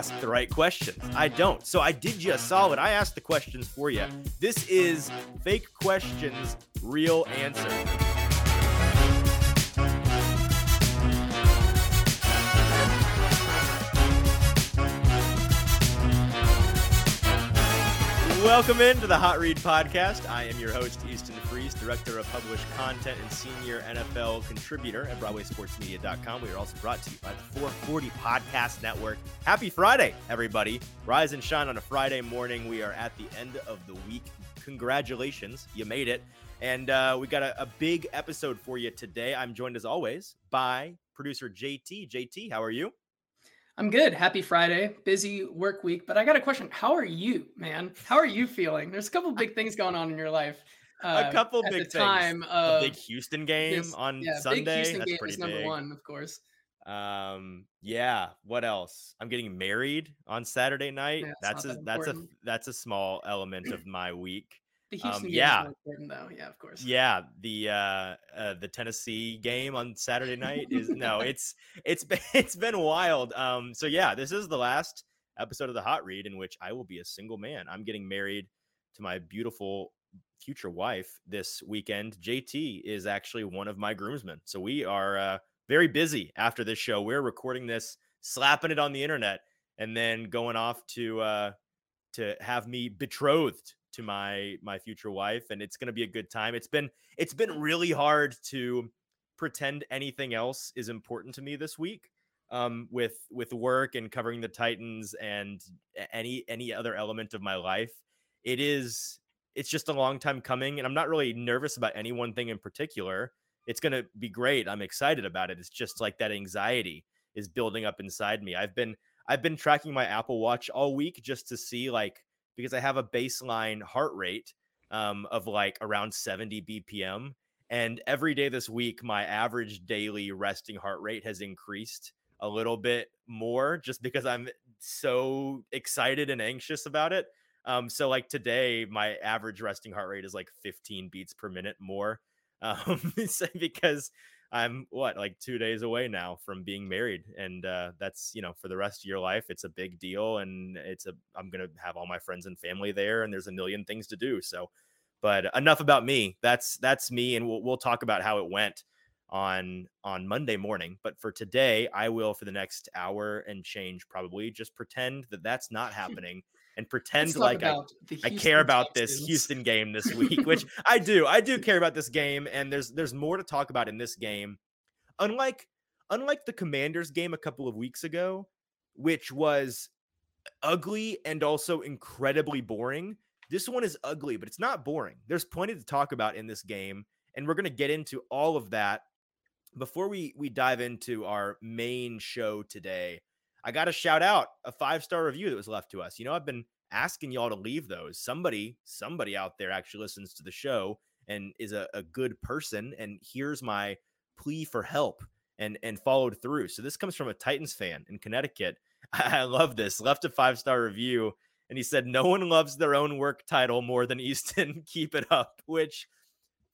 ask the right questions. I don't. So I did you a solid. I asked the questions for you. This is fake questions, real answer. Welcome into the Hot Read Podcast. I am your host, Easton Freeze, Director of Published Content and Senior NFL Contributor at BroadwaySportsMedia.com. We are also brought to you by the 440 Podcast Network. Happy Friday, everybody. Rise and shine on a Friday morning. We are at the end of the week. Congratulations, you made it. And uh, we got a, a big episode for you today. I'm joined, as always, by producer JT. JT, how are you? I'm good. Happy Friday. Busy work week, but I got a question. How are you, man? How are you feeling? There's a couple big things going on in your life. Uh, a couple big things. Time a big Houston game this, on yeah, Sunday. Big Houston That's game pretty is number big. one, of course. Um, yeah. What else? I'm getting married on Saturday night. Yeah, that's a that that's a that's a small element of my week. The Houston Um, game yeah. is important, though. Yeah, of course. Yeah, the uh, uh the Tennessee game on Saturday night is no, it's it's been it's been wild. Um, so yeah, this is the last episode of the Hot Read in which I will be a single man. I'm getting married to my beautiful future wife this weekend. JT is actually one of my groomsmen, so we are uh, very busy after this show. We're recording this, slapping it on the internet, and then going off to uh, to have me betrothed to my my future wife and it's going to be a good time. It's been it's been really hard to pretend anything else is important to me this week um with with work and covering the titans and any any other element of my life. It is it's just a long time coming and i'm not really nervous about any one thing in particular. It's going to be great. I'm excited about it. It's just like that anxiety is building up inside me. I've been i've been tracking my apple watch all week just to see like because I have a baseline heart rate um, of like around 70 BPM. And every day this week, my average daily resting heart rate has increased a little bit more just because I'm so excited and anxious about it. Um, so like today, my average resting heart rate is like 15 beats per minute more. Um, because I'm what like two days away now from being married, and uh, that's you know for the rest of your life, it's a big deal, and it's a I'm gonna have all my friends and family there, and there's a million things to do. So, but enough about me. That's that's me, and we'll we'll talk about how it went on on Monday morning. But for today, I will for the next hour and change probably just pretend that that's not happening. And pretend like I, I care about this Houston game this week, which I do. I do care about this game, and there's there's more to talk about in this game. Unlike unlike the Commanders game a couple of weeks ago, which was ugly and also incredibly boring. This one is ugly, but it's not boring. There's plenty to talk about in this game, and we're going to get into all of that before we we dive into our main show today. I got to shout out a five star review that was left to us. You know, I've been asking y'all to leave those. Somebody, somebody out there actually listens to the show and is a, a good person. And here's my plea for help and and followed through. So this comes from a Titans fan in Connecticut. I love this. Left a five star review, and he said, "No one loves their own work title more than Easton. Keep it up." Which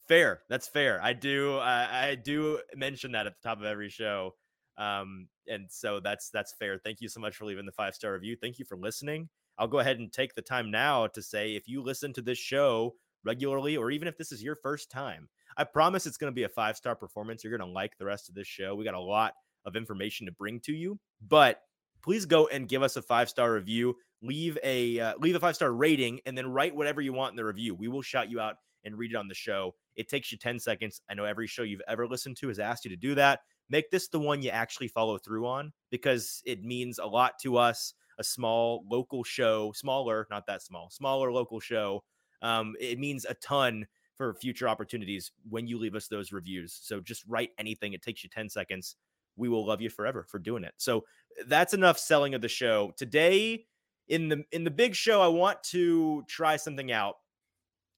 fair. That's fair. I do. I I do mention that at the top of every show. Um, and so that's that's fair. Thank you so much for leaving the five star review. Thank you for listening. I'll go ahead and take the time now to say if you listen to this show regularly, or even if this is your first time, I promise it's going to be a five star performance. You're going to like the rest of this show. We got a lot of information to bring to you, but please go and give us a five star review. Leave a uh, leave a five star rating, and then write whatever you want in the review. We will shout you out and read it on the show. It takes you 10 seconds. I know every show you've ever listened to has asked you to do that. Make this the one you actually follow through on because it means a lot to us. A small local show, smaller, not that small, smaller local show. Um, it means a ton for future opportunities when you leave us those reviews. So just write anything. It takes you 10 seconds. We will love you forever for doing it. So that's enough selling of the show. Today in the in the big show, I want to try something out.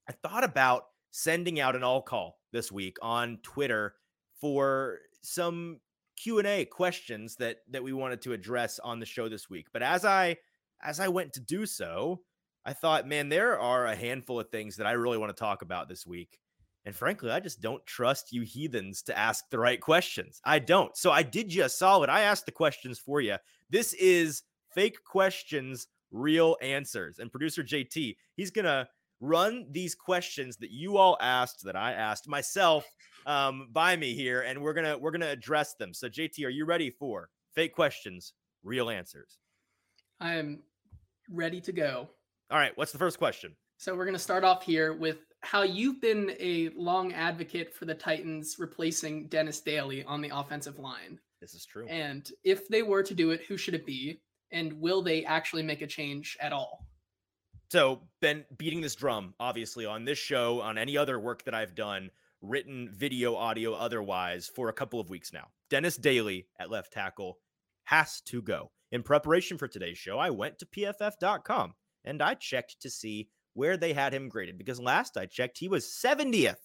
I thought about sending out an all call this week on Twitter for some Q&A questions that that we wanted to address on the show this week. But as I as I went to do so, I thought, man, there are a handful of things that I really want to talk about this week. And frankly, I just don't trust you heathens to ask the right questions. I don't. So I did you a solid. I asked the questions for you. This is fake questions, real answers. And producer JT, he's gonna run these questions that you all asked, that I asked myself, um, by me here, and we're gonna we're gonna address them. So JT, are you ready for fake questions, real answers? I am ready to go. All right, what's the first question? So we're to start off here with how you've been a long advocate for the Titans replacing Dennis Daly on the offensive line. This is true. And if they were to do it, who should it be? And will they actually make a change at all? So, been beating this drum, obviously, on this show, on any other work that I've done, written, video, audio, otherwise, for a couple of weeks now. Dennis Daly at left tackle has to go. In preparation for today's show, I went to pff.com and I checked to see where they had him graded because last I checked, he was 70th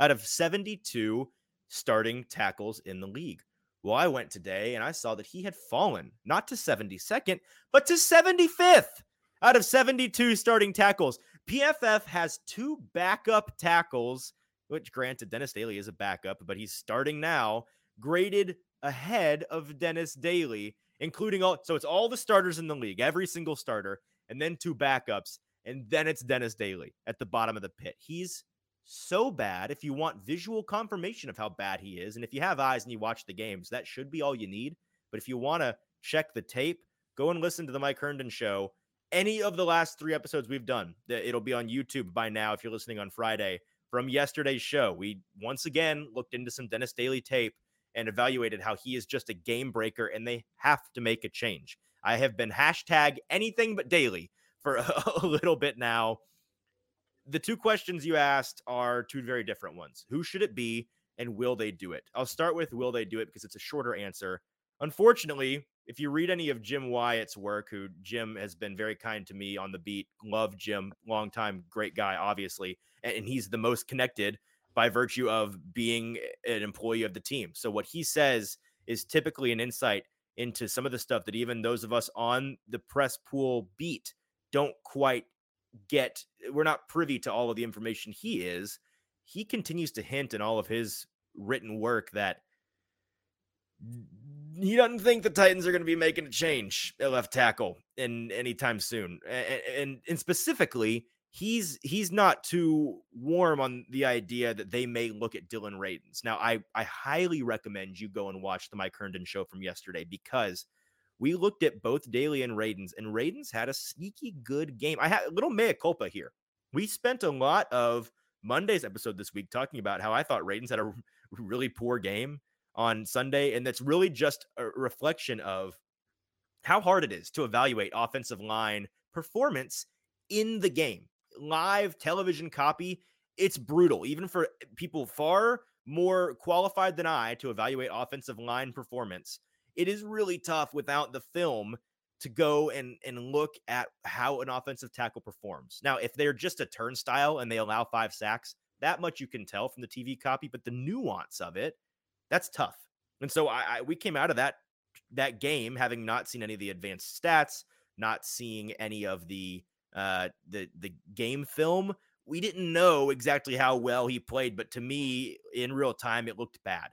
out of 72 starting tackles in the league. Well, I went today and I saw that he had fallen not to 72nd, but to 75th out of 72 starting tackles. PFF has two backup tackles, which granted, Dennis Daly is a backup, but he's starting now, graded ahead of Dennis Daly, including all. So it's all the starters in the league, every single starter, and then two backups. And then it's Dennis Daly at the bottom of the pit. He's so bad. If you want visual confirmation of how bad he is, and if you have eyes and you watch the games, that should be all you need. But if you want to check the tape, go and listen to the Mike Herndon show. Any of the last three episodes we've done, it'll be on YouTube by now if you're listening on Friday from yesterday's show. We once again looked into some Dennis Daly tape and evaluated how he is just a game breaker and they have to make a change. I have been hashtag anything but daily for a little bit now. The two questions you asked are two very different ones. Who should it be and will they do it? I'll start with will they do it because it's a shorter answer. Unfortunately, if you read any of Jim Wyatt's work, who Jim has been very kind to me on the beat, love Jim, long time, great guy, obviously, and he's the most connected by virtue of being an employee of the team. So what he says is typically an insight into some of the stuff that even those of us on the press pool beat don't quite get. We're not privy to all of the information he is. He continues to hint in all of his written work that he doesn't think the Titans are going to be making a change at left tackle in anytime soon. And, and, and specifically, he's he's not too warm on the idea that they may look at Dillon Radunz. Now, I I highly recommend you go and watch the Mike Herndon show from yesterday because we looked at both Daly and Radunz, and Radunz had a sneaky good game. I had a little mea culpa here. We spent a lot of Monday's episode this week talking about how I thought Radunz had a really poor game on Sunday, and that's really just a reflection of how hard it is to evaluate offensive line performance in the game live television copy, it's brutal, even for people far more qualified than I to evaluate offensive line performance. It is really tough without the film to go and and look at how an offensive tackle performs. Now, if they're just a turnstile and they allow five sacks, that much you can tell from the TV copy, but the nuance of it, that's tough. And so I, I we came out of that that game having not seen any of the advanced stats, not seeing any of the uh, the the game film, we didn't know exactly how well he played, but to me, in real time, it looked bad.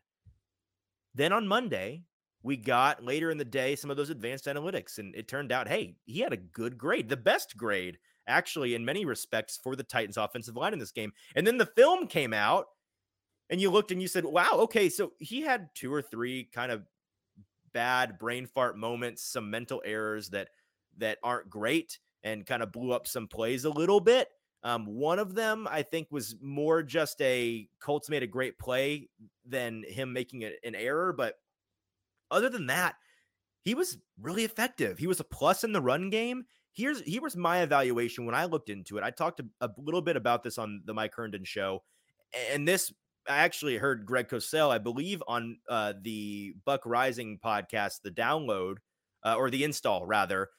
Then on Monday, we got later in the day some of those advanced analytics, and it turned out, hey, he had a good grade, the best grade, actually, in many respects, for the Titans' offensive line in this game. And then the film came out, and you looked and you said, wow, okay, so he had two or three kind of bad brain fart moments, some mental errors that that aren't great and kind of blew up some plays a little bit. Um, one of them, I think, was more just a Colts made a great play than him making a, an error. But other than that, he was really effective. He was a plus in the run game. Here's here was my evaluation when I looked into it. I talked a, a little bit about this on the Mike Herndon show, and this I actually heard Greg Cosell, I believe, on uh, the Buck Rising podcast, the download uh, or the install rather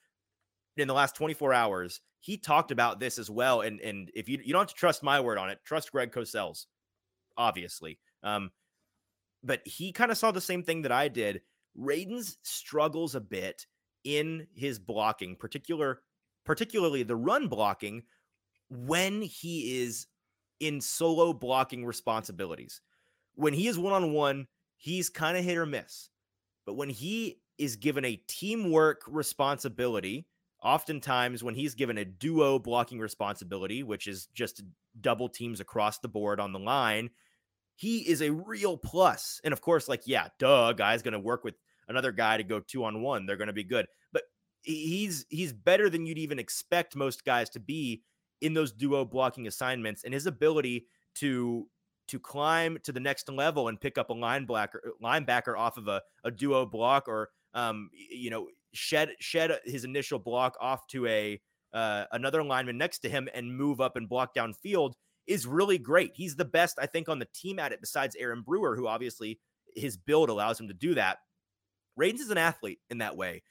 in the last 24 hours, he talked about this as well. And and if you you don't have to trust my word on it, trust Greg Cosell's, obviously. Um, but he kind of saw the same thing that I did. Radunz struggles a bit in his blocking, particular particularly the run blocking when he is in solo blocking responsibilities. When he is one on one, he's kind of hit or miss. But when he is given a teamwork responsibility, oftentimes when he's given a duo blocking responsibility, which is just double teams across the board on the line, he is a real plus. And of course, like, yeah, duh, guy's going to work with another guy to go two on one. They're going to be good. But he's he's better than you'd even expect most guys to be in those duo blocking assignments and his ability to to climb to the next level and pick up a linebacker linebacker off of a, a duo block or um you know shed shed his initial block off to a uh, another lineman next to him and move up and block downfield is really great. He's the best, I think, on the team at it, besides Aaron Brewer, who obviously his build allows him to do that. Radunz is an athlete in that way.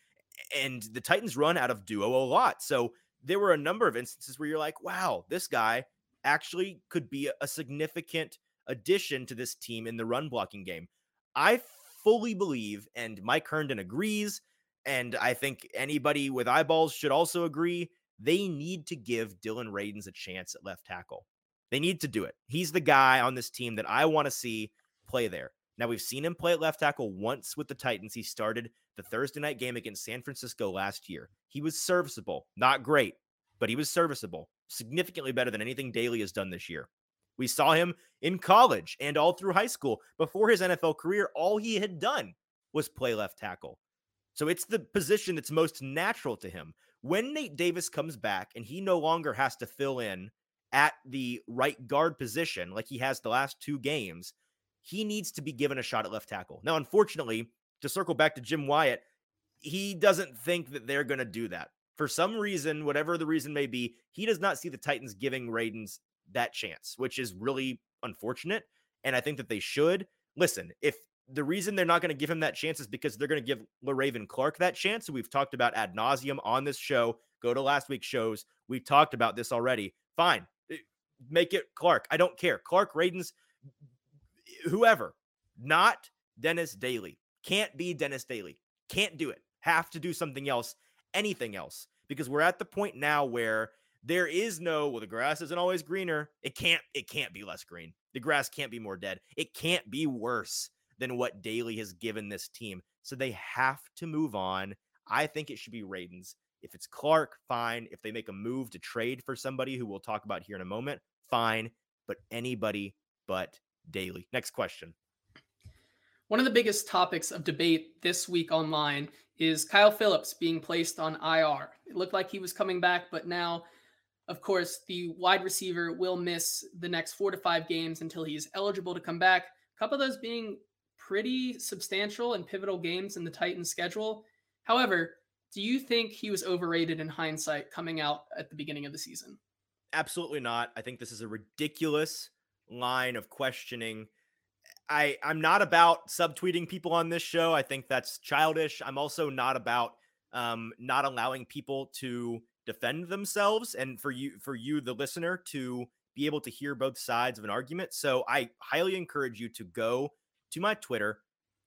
And the Titans run out of duo a lot. So there were a number of instances where you're like, wow, this guy actually could be a significant addition to this team in the run blocking game. I fully believe, and Mike Herndon agrees, and I think anybody with eyeballs should also agree, they need to give Dillon Radunz a chance at left tackle. They need to do it. He's the guy on this team that I want to see play there. Now, we've seen him play at left tackle once with the Titans. He started the Thursday night game against San Francisco last year. He was serviceable, not great, but he was serviceable, significantly better than anything Daly has done this year. We saw him in college and all through high school. Before his NFL career, all he had done was play left tackle. So it's the position that's most natural to him. When Nate Davis comes back and he no longer has to fill in at the right guard position like he has the last two games, he needs to be given a shot at left tackle. Now, unfortunately, to circle back to Jim Wyatt, he doesn't think that they're going to do that. For some reason, whatever the reason may be, he does not see the Titans giving Radunz that chance, which is really unfortunate. And I think that they should. Listen, if the reason they're not going to give him that chance is because they're going to give Le'Raven Clark that chance. we've talked about ad nauseum on this show. Go to last week's shows. We've talked about this already. Fine eh, make it Clark. I don't care. Clark Radunz, whoever, not Dennis Daly. Can't be Dennis Daly. Can't do it. Have to do something else, anything else, because we're at the point now where there is no well the grass isn't always greener it can't it can't be less green the grass can't be more dead it can't be worse than what daly has given this team so they have to move on i think it should be radunz if it's clark fine if they make a move to trade for somebody who we'll talk about here in a moment fine, but anybody but Daly. Next question. One of the biggest topics of debate this week online is Kyle Phillips being placed on IR. It looked like he was coming back, but now, of course, the wide receiver will miss the next four to five games until he's eligible to come back. A couple of those being pretty substantial and pivotal games in the Titans' schedule. However, do you think he was overrated in hindsight coming out at the beginning of the season? Absolutely not. I think this is a ridiculous line of questioning. I I'm not about subtweeting people on this show. I think that's childish. I'm also not about um not allowing people to defend themselves and for you for you the listener to be able to hear both sides of an argument. So I highly encourage you to go to my Twitter,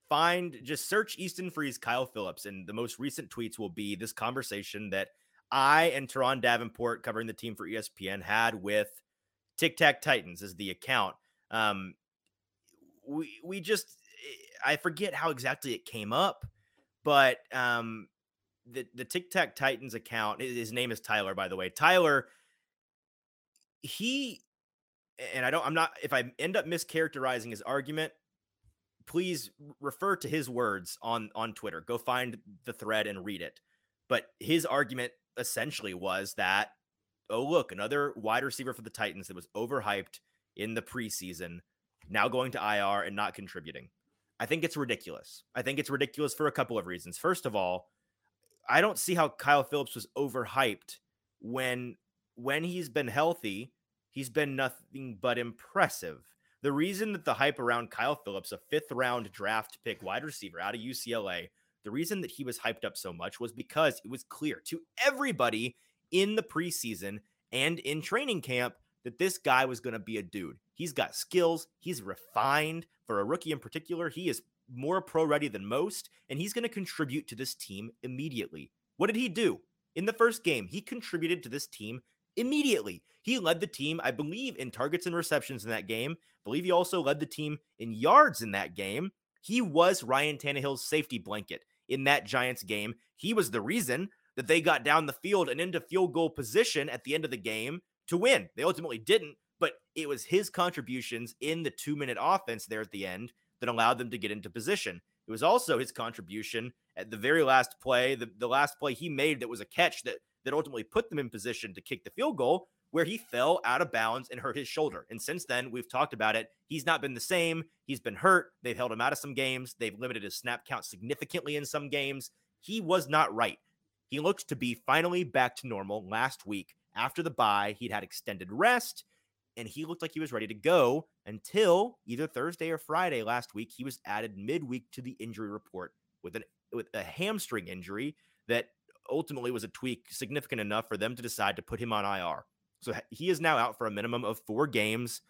find just search Easton Freeze Kyle Philips and the most recent tweets will be this conversation that I and Turron Davenport, covering the team for ESPN, had with Tic Tac Titans is the account. Um, we we just I forget how exactly it came up, but um, the the Tic Tac Titans account. His name is Tyler, by the way. Tyler, he and I don't. I'm not. If I end up mischaracterizing his argument, please refer to his words on on Twitter. Go find the thread and read it. But his argument essentially was that, oh, look, another wide receiver for the Titans that was overhyped in the preseason, now going to IR and not contributing. I think it's ridiculous. I think it's ridiculous for a couple of reasons. First of all, I don't see how Kyle Philips was overhyped when when he's been healthy, he's been nothing but impressive. The reason that the hype around Kyle Philips, a fifth round draft pick wide receiver out of UCLA, the reason that he was hyped up so much was because it was clear to everybody in the preseason and in training camp that this guy was going to be a dude. He's got skills, he's refined for a rookie in particular. He is more pro ready than most, and he's going to contribute to this team immediately. What did he do? In the first game, he contributed to this team immediately. He led the team, I believe, in targets and receptions in that game. I believe he also led the team in yards in that game. He was Ryan Tannehill's safety blanket in that Giants game. He was the reason that they got down the field and into field goal position at the end of the game to win. They ultimately didn't, it was his contributions in the two minute offense there at the end that allowed them to get into position. It was also his contribution at the very last play, the, the last play he made that was a catch that that ultimately put them in position to kick the field goal, where he fell out of bounds and hurt his shoulder. And since then, we've talked about it. He's not been the same. He's been hurt. They've held him out of some games. They've limited his snap count significantly in some games. He was not right. He looked to be finally back to normal last week after the bye. He'd had extended rest and he looked like he was ready to go until either Thursday or Friday last week. He was added midweek to the injury report with an with a hamstring injury that ultimately was a tweak significant enough for them to decide to put him on IR. So he is now out for a minimum of four games.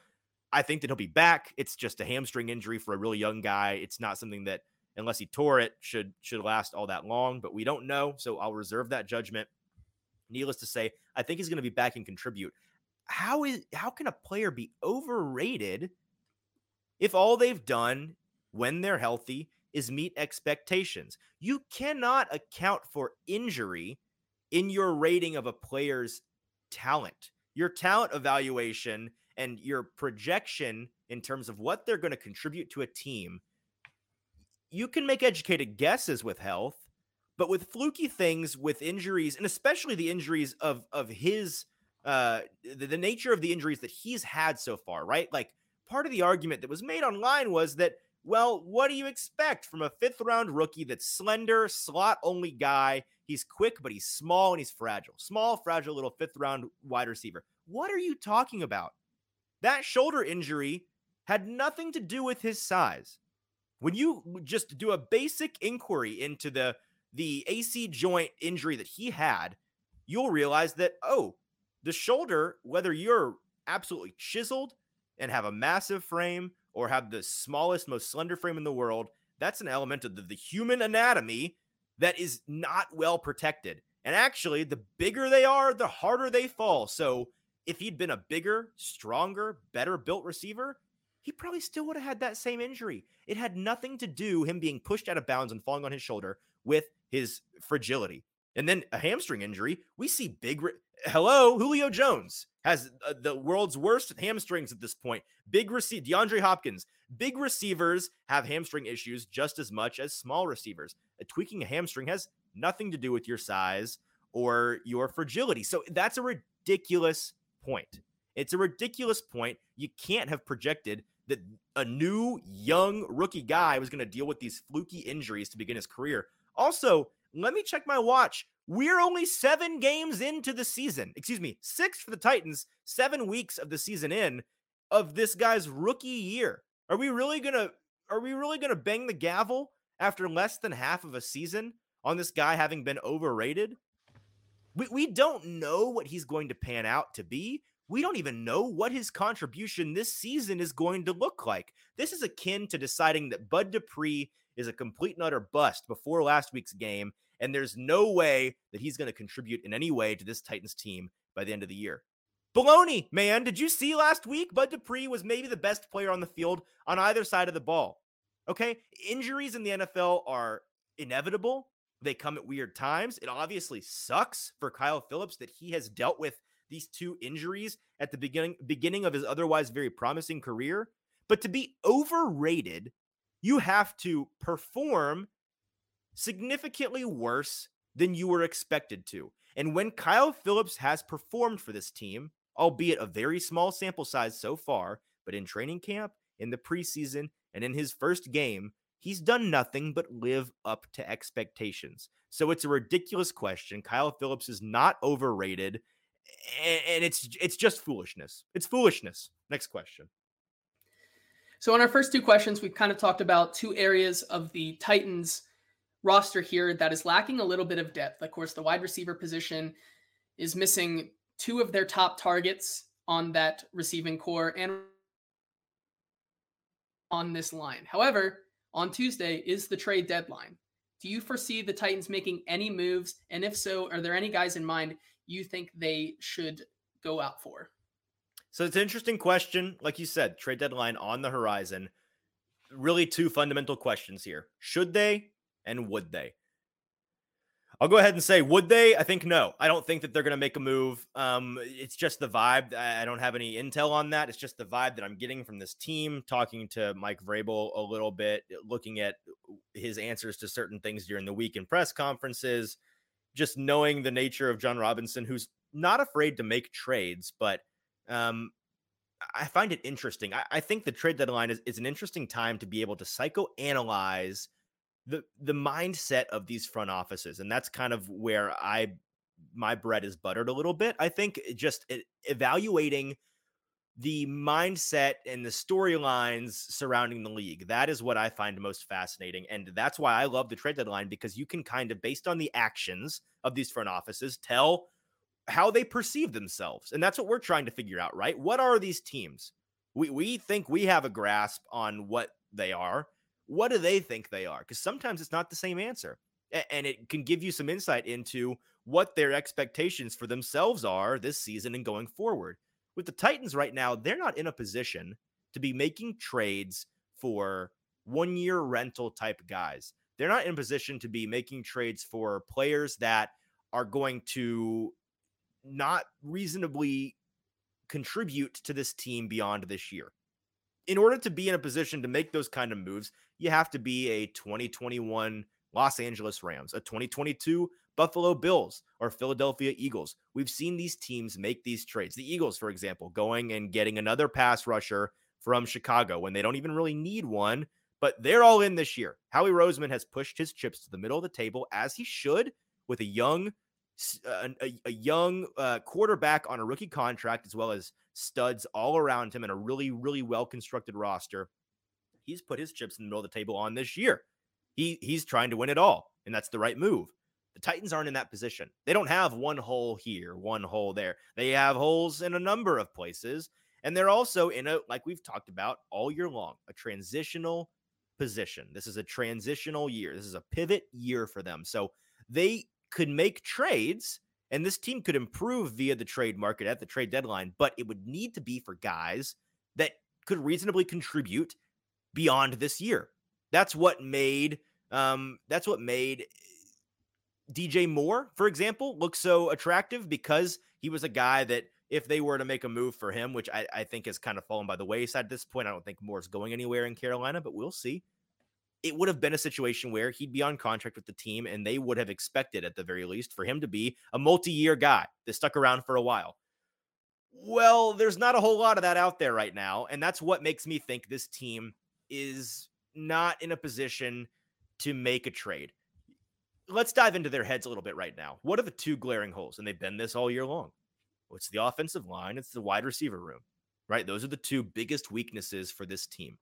I think that he'll be back. It's just a hamstring injury for a really young guy. It's not something that, unless he tore it, should should last all that long. But we don't know, so I'll reserve that judgment. Needless to say, I think he's going to be back and contribute how is how can a player be overrated if all they've done when they're healthy is meet expectations? You cannot account for injury in your rating of a player's talent. Your talent evaluation and your projection in terms of what they're going to contribute to a team. You can make educated guesses with health, but with fluky things with injuries and especially the injuries of of his uh the, the nature of the injuries that he's had so far, right? Like part of the argument that was made online was that well, what do you expect from a fifth round rookie that's slender, slot only guy? He's quick, but he's small and he's fragile. Small, fragile little fifth round wide receiver. What are you talking about? That shoulder injury had nothing to do with his size. When you just do a basic inquiry into the the AC joint injury that he had, you'll realize that oh, the shoulder, whether you're absolutely chiseled and have a massive frame or have the smallest, most slender frame in the world, that's an element of the, the human anatomy that is not well protected. And actually, the bigger they are, the harder they fall. So if he'd been a bigger, stronger, better built receiver, he probably still would have had that same injury. It had nothing to do him being pushed out of bounds and falling on his shoulder with his fragility. And then a hamstring injury, we see big hello, Julio Jones has uh, the world's worst hamstrings at this point. Big receiver, DeAndre Hopkins. Big receivers have hamstring issues just as much as small receivers. A tweaking a hamstring has nothing to do with your size or your fragility. So that's a ridiculous point. It's a ridiculous point. You can't have projected that a new young rookie guy was going to deal with these fluky injuries to begin his career. Also, let me check my watch. We're only seven games into the season. Excuse me, six for the Titans, seven weeks of the season in of this guy's rookie year. Are we really gonna are we really gonna bang the gavel after less than half of a season on this guy having been overrated? We, we don't know what he's going to pan out to be. We don't even know what his contribution this season is going to look like. This is akin to deciding that Bud Dupree is a complete and utter bust before last week's game and there's no way that he's going to contribute in any way to this Titans team by the end of the year. Baloney, man. Did you see last week? Bud Dupree was maybe the best player on the field on either side of the ball. Okay. Injuries in the NFL are inevitable. They come at weird times. It obviously sucks for Kyle Philips that he has dealt with these two injuries at the beginning beginning of his otherwise very promising career. But to be overrated, you have to perform significantly worse than you were expected to. And when Kyle Philips has performed for this team, albeit a very small sample size so far, but in training camp, in the preseason, and in his first game, he's done nothing but live up to expectations. So it's a ridiculous question. Kyle Philips is not overrated, and it's it's just foolishness. It's foolishness. Next question. So, in our first two questions, we've kind of talked about two areas of the Titans' roster here that is lacking a little bit of depth. Of course, the wide receiver position is missing two of their top targets on that receiving core and on this line. However, on Tuesday is the trade deadline. Do you foresee the Titans making any moves? And if so, are there any guys in mind you think they should go out for? So it's an interesting question. Like you said, trade deadline on the horizon really two fundamental questions here. Should they and would they? I'll go ahead and say, would they? I think no. I don't think that they're going to make a move. Um, it's just the vibe. I don't have any intel on that. It's just the vibe that I'm getting from this team. Talking to Mike Vrabel a little bit, looking at his answers to certain things during the week in press conferences, just knowing the nature of Jon Robinson, who's not afraid to make trades, but um, I find it interesting. I, I think the trade deadline is, is an interesting time to be able to psychoanalyze – the the mindset of these front offices and that's kind of where i my bread is buttered a little bit i think eh, just evaluating the mindset and the storylines surrounding the league. That is what i find most fascinating and that's why i love the trade deadline because you can kind of based on the actions of these front offices tell how they perceive themselves and that's what we're trying to figure out right? What are these teams? We we think we have a grasp on what they are what do they think they are? Because sometimes it's not the same answer. And it can give you some insight into what their expectations for themselves are this season and going forward. With the Titans right now, they're not in a position to be making trades for one year rental type guys. They're not in a position to be making trades for players that are going to not reasonably contribute to this team beyond this year in order to be in a position to make those kind of moves, you have to be a 2021 Los Angeles Rams, a 2022 Buffalo Bills, or Philadelphia Eagles. We've seen these teams make these trades. The Eagles, for example, going and getting another pass rusher from Chicago when they don't even really need one, but they're all in this year. Howie Roseman has pushed his chips to the middle of the table as he should with a young uh, a, a young uh, quarterback on a rookie contract, as well as studs all around him and a really, really well constructed roster. He's put his chips in the middle of the table on this year. He he's trying to win it all, and that's the right move. The Titans aren't in that position. They don't have one hole here, one hole there. They have holes in a number of places, and they're also in a like we've talked about all year long, a transitional position. This is a transitional year. This is a pivot year for them. So they could make trades and this team could improve via the trade market at the trade deadline, but it would need to be for guys that could reasonably contribute beyond this year. That's what made um, that's what made DJ Moore, for example, look so attractive because he was a guy that if they were to make a move for him, which I, I think has kind of fallen by the wayside at this point, I don't think Moore's going anywhere in Carolina, but we'll see it would have been a situation where he'd be on contract with the team and they would have expected at the very least for him to be a multi-year guy that stuck around for a while. Well, there's not a whole lot of that out there right now, and that's what makes me think this team is not in a position to make a trade. Let's dive into their heads a little bit right now. What are the two glaring holes? And they've been this all year long. It's the offensive line? It's the wide receiver room, right? Those are the two biggest weaknesses for this team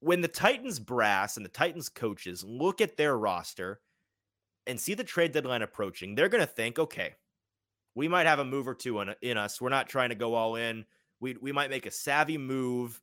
when the Titans brass and the Titans coaches look at their roster and see the trade deadline approaching, they're going to think, okay, we might have a move or two in, in us. We're not trying to go all in. We, we might make a savvy move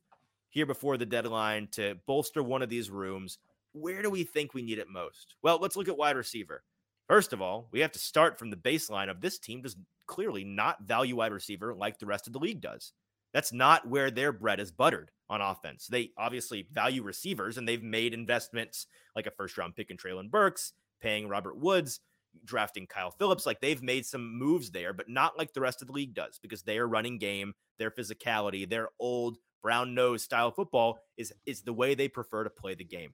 here before the deadline to bolster one of these rooms. Where do we think we need it most? Well, let's look at wide receiver. First of all, we have to start from the baseline of this team does clearly not value wide receiver like the rest of the league does. That's not where their bread is buttered on offense. They obviously value receivers and they've made investments like a first round pick in Treylon Burks, paying Robert Woods, drafting Kyle Philips. Like they've made some moves there, but not like the rest of the league does because they are running game, their physicality, their old brown nose style football is is the way they prefer to play the game.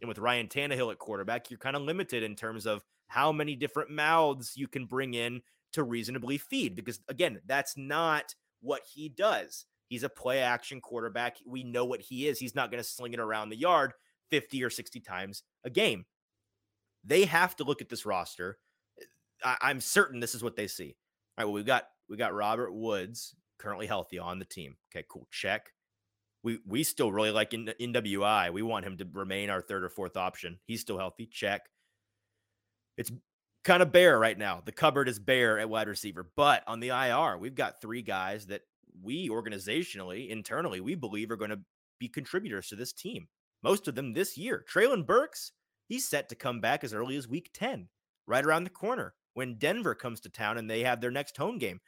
And with Ryan Tannehill at quarterback, you're kind of limited in terms of how many different mouths you can bring in to reasonably feed because again, that's not what he does. He's a play action quarterback. We know what he is. He's not going to sling it around the yard 50 or 60 times a game. They have to look at this roster. I, am certain this is what they see. All right, well, we've got we got Robert Woods currently healthy on the team. Okay, cool. Check. We we still really like in, NWI. We want him to remain our third or fourth option. He's still healthy. Check. It's kind of bare right now. The cupboard is bare at wide receiver. But on the IR, we've got three guys that we organizationally, internally, we believe are going to be contributors to this team. Most of them this year. Treylon Burks, he's set to come back as early as week 10, right around the corner when Denver comes to town and they have their next home game.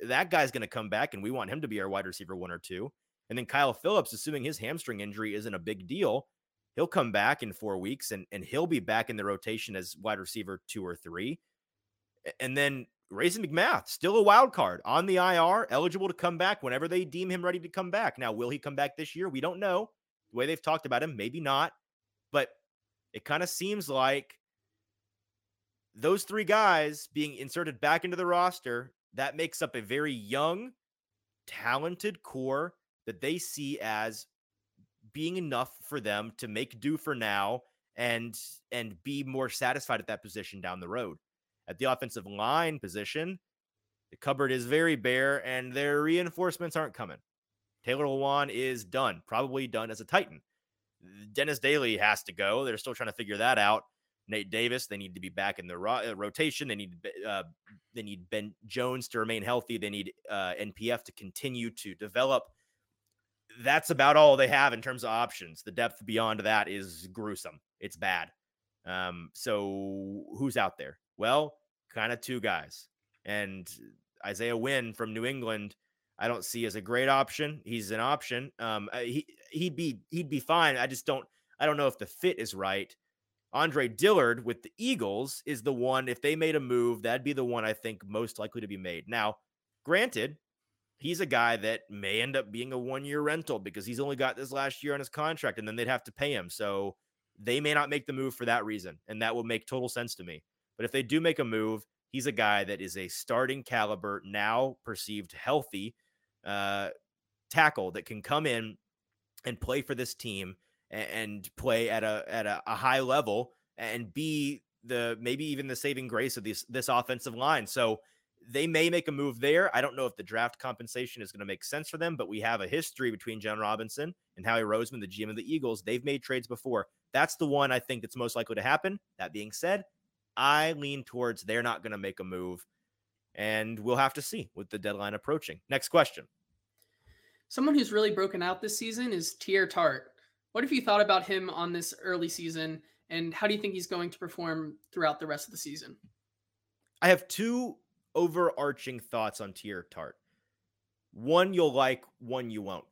That guy's going to come back, and we want him to be our wide receiver one or two. And then Kyle Phillips, assuming his hamstring injury isn't a big deal, he'll come back in four weeks and, and he'll be back in the rotation as wide receiver two or three. And then Racey McMath, still a wild card on the IR, eligible to come back whenever they deem him ready to come back. Now, will he come back this year? We don't know. The way they've talked about him, maybe not. But it kind of seems like those three guys being inserted back into the roster, that makes up a very young, talented core that they see as being enough for them to make do for now and and be more satisfied at that position down the road. At the offensive line position, the cupboard is very bare and their reinforcements aren't coming. Taylor Lewan is done, probably done as a Titan. Dennis Daly has to go. They're still trying to figure that out. Nate Davis, they need to be back in the ro- uh, rotation. They need uh, they need Ben Jones to remain healthy. They need uh, NPF to continue to develop. That's about all they have in terms of options. The depth beyond that is gruesome. It's bad. Um, so who's out there? Well, kind of two guys. And Isaiah Wynn from New England, I don't see as a great option. He's an option. Um, uh, he he'd be he'd be fine. I just don't I don't know if the fit is right. Andre Dillard with the Eagles is the one. If they made a move, that'd be the one I think most likely to be made. Now, granted, he's a guy that may end up being a one year rental because he's only got this last year on his contract, and then they'd have to pay him. So they may not make the move for that reason, and that will make total sense to me. But if they do make a move, he's a guy that is a starting caliber, now perceived healthy uh, tackle that can come in and play for this team and, and play at a at a, a high level and be the maybe even the saving grace of this this offensive line. So they may make a move there. I don't know if the draft compensation is going to make sense for them, but we have a history between Jon Robinson and Howie Roseman, the GM of the Eagles. They've made trades before. That's the one I think that's most likely to happen. That being said, I lean towards they're not going to make a move. And we'll have to see with the deadline approaching. Next question. Someone who's really broken out this season is Teair Tart. What have you thought about him on this early season? And how do you think he's going to perform throughout the rest of the season? I have two overarching thoughts on Teair Tart. One you'll like, one you won't.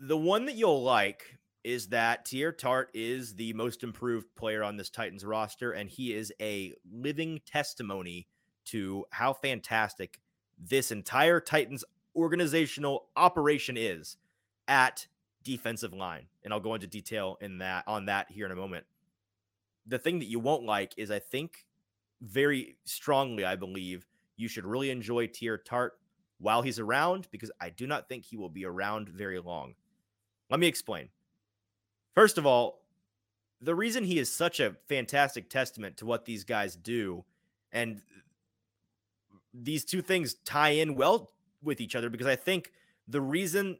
The one that you'll like is that Teair Tart is the most improved player on this Titans roster, and he is a living testimony to how fantastic this entire Titans organizational operation is at defensive line. And I'll go into detail in that on that here in a moment. The thing that you won't like is I think very strongly, I believe, you should really enjoy Teair Tart while he's around because I do not think he will be around very long. Let me explain. First of all, the reason he is such a fantastic testament to what these guys do, and these two things tie in well with each other because I think the reason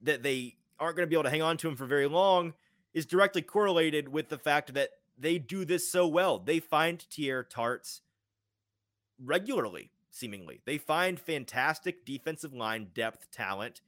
that they aren't going to be able to hang on to him for very long is directly correlated with the fact that they do this so well. They find Teair Tarts regularly, seemingly. They find fantastic defensive line depth talent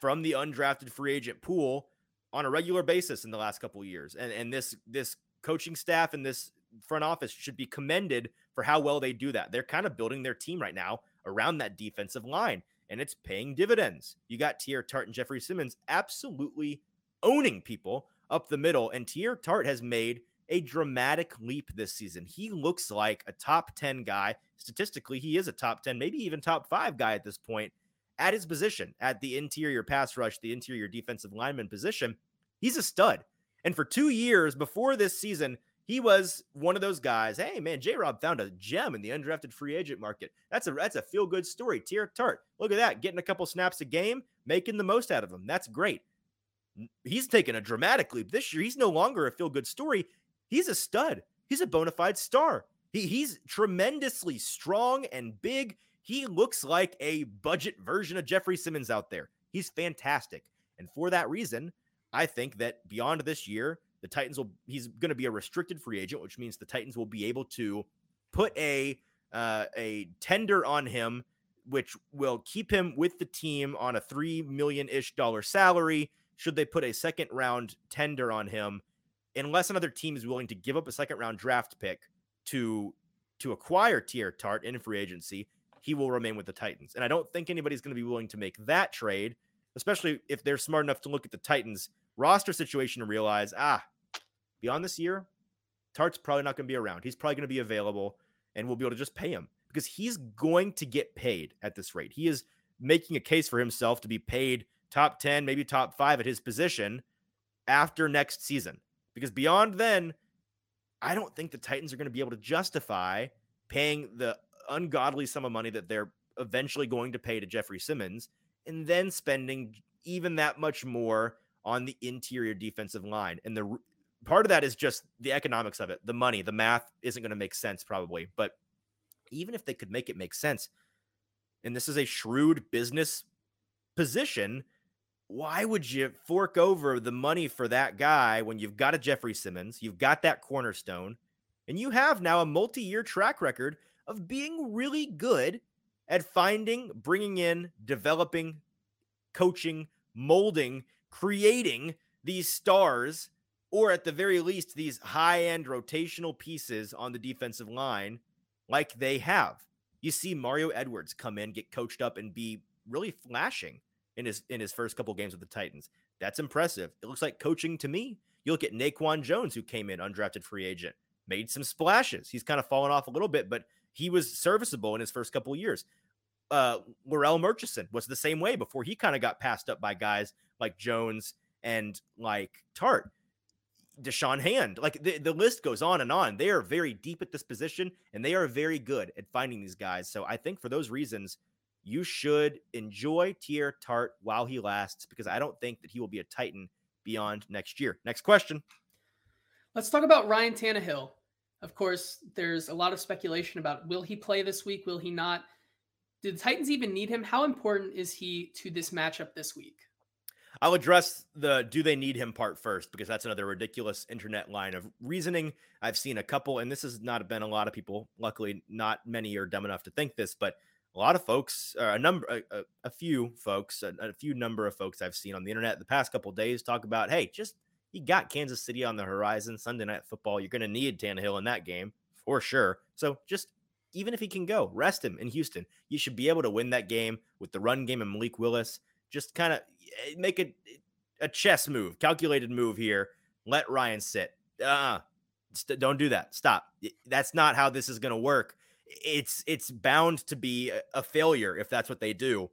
from the undrafted free agent pool on a regular basis in the last couple of years. And and this this coaching staff and this front office should be commended for how well they do that. They're kind of building their team right now around that defensive line, and it's paying dividends. You got Teair Tart and Jeffrey Simmons absolutely owning people up the middle, and Teair Tart has made a dramatic leap this season. He looks like a top 10 guy. Statistically, he is a top 10, maybe even top five guy at this point at his position, at the interior pass rush, the interior defensive lineman position. He's a stud. And for two years before this season, he was one of those guys. Hey man, J Rob found a gem in the undrafted free agent market. That's a that's a feel good story. Teair Tart, look at that, getting a couple snaps a game, making the most out of them. That's great. He's taken a dramatic leap this year. He's no longer a feel good story. He's a stud. He's a bona fide star. He, he's tremendously strong and big. He looks like a budget version of Jeffrey Simmons out there. He's fantastic. And for that reason, I think that beyond this year, the Titans will he's going to be a restricted free agent, which means the Titans will be able to put a uh, a tender on him, which will keep him with the team on a three million ish dollar salary. Should they put a second round tender on him, unless another team is willing to give up a second round draft pick to to acquire Teair Tart in free agency, he will remain with the Titans. And I don't think anybody's going to be willing to make that trade especially if they're smart enough to look at the Titans roster situation and realize, ah, beyond this year, Tart's probably not going to be around. He's probably going to be available and we'll be able to just pay him because he's going to get paid at this rate. He is making a case for himself to be paid top 10, maybe top five at his position after next season. Because beyond then, I don't think the Titans are going to be able to justify paying the ungodly sum of money that they're eventually going to pay to Jeffrey Simmons and then spending even that much more on the interior defensive line. And the part of that is just the economics of it, the money, the math isn't going to make sense probably. But even if they could make it make sense, and this is a shrewd business position, why would you fork over the money for that guy when you've got a Jeffrey Simmons, you've got that cornerstone, and you have now a multi year track record of being really good at finding, bringing in, developing, coaching, molding, creating these stars, or at the very least, these high end rotational pieces on the defensive line, like they have. You see Mario Edwards come in, get coached up, and be really flashing in his in his first couple games with the Titans. That's impressive. It looks like coaching to me. You look at Naquan Jones, who came in undrafted free agent, made some splashes. He's kind of fallen off a little bit, but he was serviceable in his first couple years. Uh, Larrell Murchison was the same way before he kind of got passed up by guys like Jones and like Tart. Da'Shawn Hand, like the, the list goes on and on. They are very deep at this position and they are very good at finding these guys. So I think for those reasons, you should enjoy Teair Tart while he lasts because I don't think that he will be a Titan beyond next year. Next question. Let's talk about Ryan Tannehill. Of course, there's a lot of speculation about will he play this week? Will he not? Do the Titans even need him? How important is he to this matchup this week? I'll address the do they need him part first because that's another ridiculous internet line of reasoning. I've seen a couple, and this has not been a lot of people. Luckily, not many are dumb enough to think this, but a lot of folks, uh, a number, a, a few folks, a, a, few number of folks I've seen on the internet the past couple days talk about, hey, just you got Kansas City on the horizon, Sunday night football. You're going to need Tannehill in that game for sure. So just even if he can go, rest him in Houston. You should be able to win that game with the run game and Malik Willis. Just kind of eh, make a a chess move, calculated move here. Let Ryan sit. Uh, uh-uh. st- don't do that. Stop. That's not how this is going to work it's it's bound to be a failure if that's what they do.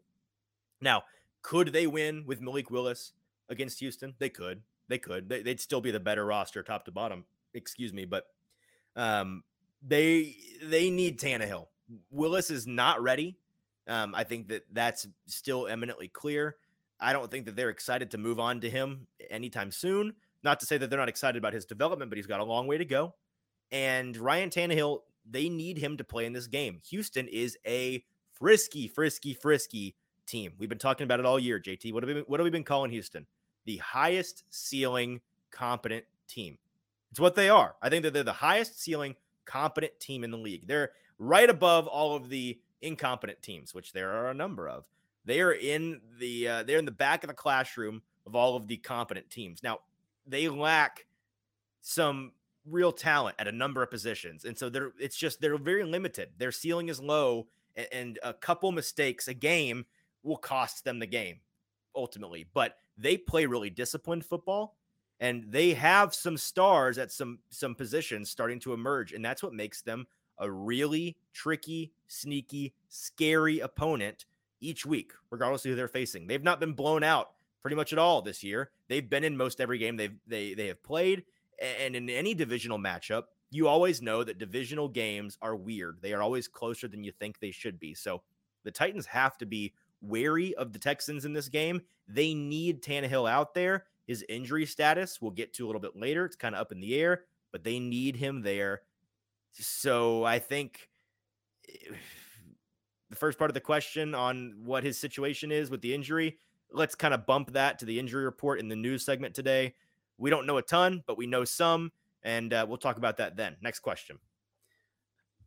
Now, could they win with Malik Willis against Houston? They could. They could. They, would still be the better roster, top to bottom. Excuse me, but um, they they need Tannehill. Willis is not ready. Um, I think that that's still eminently clear. I don't think that they're excited to move on to him anytime soon. Not to say that they're not excited about his development, but he's got a long way to go. And Ryan Tannehill they need him to play in this game. Houston is a frisky, frisky, frisky team. We've been talking about it all year, JT. What have we been, what have we been calling Houston? The highest ceiling competent team. It's what they are. I think that they're the highest ceiling competent team in the league. They're right above all of the incompetent teams, which there are a number of. They are in the uh, they're in the back of the classroom of all of the competent teams. Now, they lack some real talent at a number of positions. And so they're it's just they're very limited. Their ceiling is low and, and a couple mistakes a game will cost them the game ultimately. But they play really disciplined football and they have some stars at some some positions starting to emerge and that's what makes them a really tricky, sneaky, scary opponent each week regardless of who they're facing. They've not been blown out pretty much at all this year. They've been in most every game they've they they have played and in any divisional matchup, you always know that divisional games are weird. They are always closer than you think they should be. So the Titans have to be wary of the Texans in this game. They need Tannehill out there. His injury status we'll get to a little bit later. It's kind of up in the air, but they need him there. So I think the first part of the question on what his situation is with the injury, let's kind of bump that to the injury report in the news segment today. We don't know a ton, but we know some, and uh, we'll talk about that then. Next question.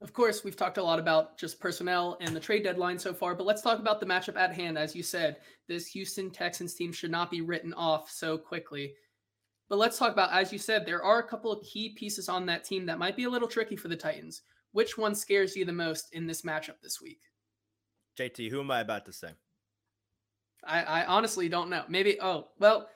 Of course, we've talked a lot about just personnel and the trade deadline so far, but let's talk about the matchup at hand. As you said, this Houston Texans team should not be written off so quickly. But let's talk about, as you said, there are a couple of key pieces on that team that might be a little tricky for the Titans. Which one scares you the most in this matchup this week? JT, who am I about to say? I, I honestly don't know. Maybe. Oh well.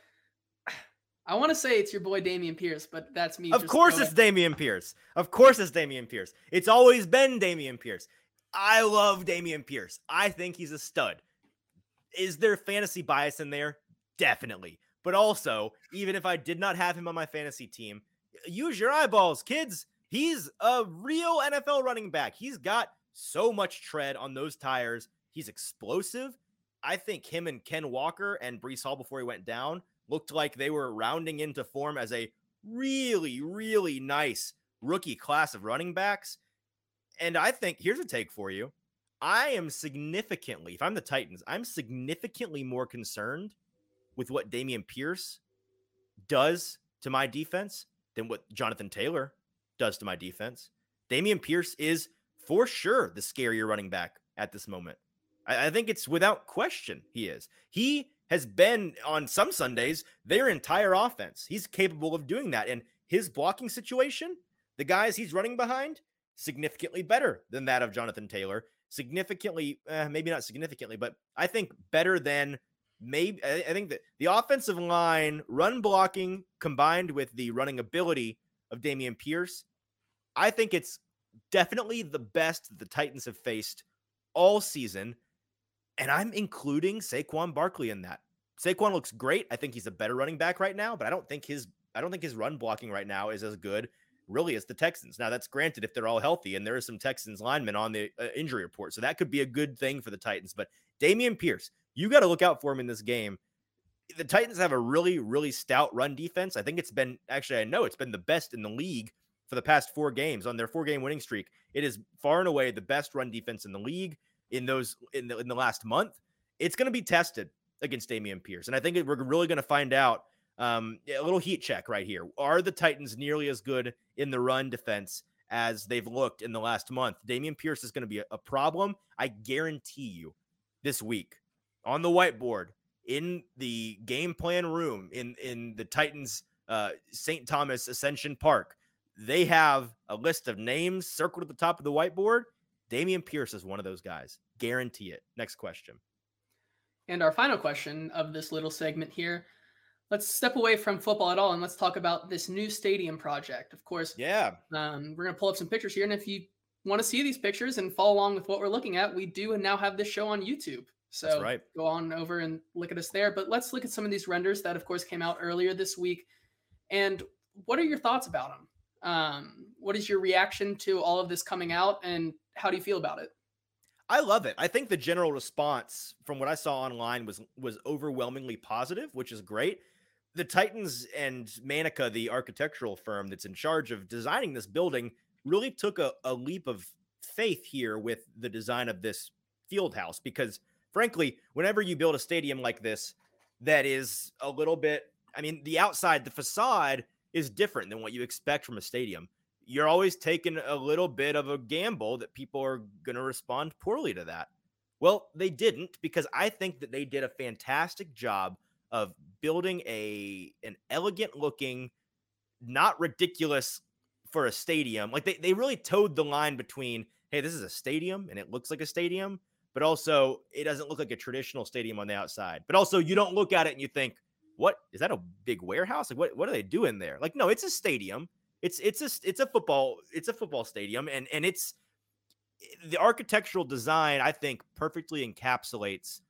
I want to say it's your boy Dameon Pierce, but that's me. Of course, it's Dameon Pierce. Of course, it's Dameon Pierce. It's always been Dameon Pierce. I love Dameon Pierce. I think he's a stud. Is there fantasy bias in there? Definitely. But also, even if I did not have him on my fantasy team, use your eyeballs, kids. He's a real NFL running back. He's got so much tread on those tires. He's explosive. I think him and Ken Walker and Breece Hall before he went down looked like they were rounding into form as a really, really nice rookie class of running backs. And I think here's a take for you. I am significantly, if I'm the Titans, I'm significantly more concerned with what Dameon Pierce does to my defense than what Jonathan Taylor does to my defense. Dameon Pierce is for sure the scarier running back at this moment. I, think it's without question he is. He has been on some Sundays their entire offense. He's capable of doing that. And his blocking situation, the guys he's running behind, significantly better than that of Jonathan Taylor. Significantly, eh, maybe not significantly, but I think better than maybe. I, think that the offensive line run blocking combined with the running ability of Dameon Pierce, I think it's definitely the best that the Titans have faced all season. And I'm including Saquon Barkley in that. Saquon looks great. I think he's a better running back right now, but I don't think his I don't think his run blocking right now is as good really as the Texans. Now that's granted if they're all healthy and there is some Texans linemen on the uh, injury report. So that could be a good thing for the Titans, but Dameon Pierce, you got to look out for him in this game. The Titans have a really really stout run defense. I think it's been actually I know it's been the best in the league for the past 4 games on their 4 game winning streak. It is far and away the best run defense in the league in those in the in the last month. It's going to be tested against Dameon Pierce, and I think we're really going to find out. Um, a little heat check right here. Are the Titans nearly as good in the run defense as they've looked in the last month? Dameon Pierce is going to be a, a problem. I guarantee you this week on the whiteboard in the game plan room in in the Titans uh, St. Thomas Ascension Park. They have a list of names circled at the top of the whiteboard, Dameon Pierce is one of those guys. Guarantee it. Next question. And our final question of this little segment here. Let's step away from football at all and let's talk about this new stadium project. Of course, yeah. Um, we're going to pull up some pictures here. And if you want to see these pictures and follow along with what we're looking at, we do and now have this show on YouTube. So right. go on over and look at us there. But let's look at some of these renders that, of course, came out earlier this week. And what are your thoughts about them? Um, what is your reaction to all of this coming out? And how do you feel about it? I love it. I think the general response from what I saw online was was overwhelmingly positive, which is great. The Titans and Manica, the architectural firm that's in charge of designing this building, really took a, a leap of faith here with the design of this field house because frankly, whenever you build a stadium like this that is a little bit I mean, the outside, the facade is different than what you expect from a stadium you're always taking a little bit of a gamble that people are going to respond poorly to that. Well, they didn't because I think that they did a fantastic job of building a an elegant looking, not ridiculous for a stadium. Like they, they really towed the line between, hey, this is a stadium and it looks like a stadium, but also it doesn't look like a traditional stadium on the outside. But also you don't look at it and you think, what is that a big warehouse? Like what what are they doing there? Like, no, it's a stadium it's it's a it's a football it's a football stadium and and it's the architectural design I think perfectly encapsulates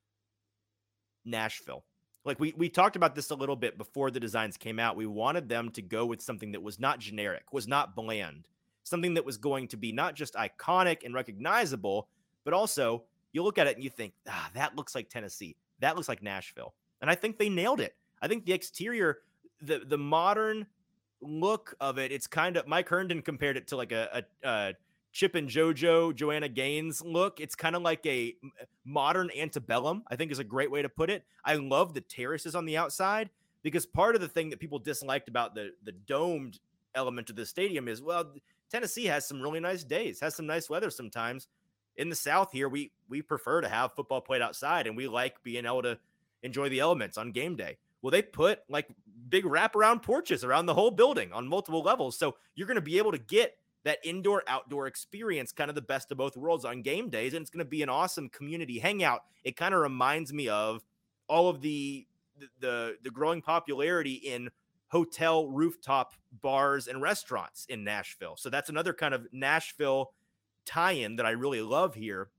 Nashville. Like we we talked about this a little bit before the designs came out. We wanted them to go with something that was not generic, was not bland, something that was going to be not just iconic and recognizable, but also you look at it and you think, ah, that looks like Tennessee. That looks like Nashville. And I think they nailed it. I think the exterior, the the modern look of it, it's kind of Mike Herndon compared it to like a, a, a Chip and JoJo, Joanna Gaines look. It's kind of like a modern antebellum, I think is a great way to put it. I love the terraces on the outside because part of the thing that people disliked about the the domed element of the stadium is well, Tennessee has some really nice days, has some nice weather sometimes. In the South here, we we prefer to have football played outside, and we like being able to enjoy the elements on game day. Well, they put like big wraparound porches around the whole building on multiple levels. So you're going to be able to get that indoor outdoor experience, kind of the best of both worlds on game days. And it's going to be an awesome community hangout. It kind of reminds me of all of the the the growing popularity in hotel rooftop bars and restaurants in Nashville. So that's another kind of Nashville tie-in that I really love here.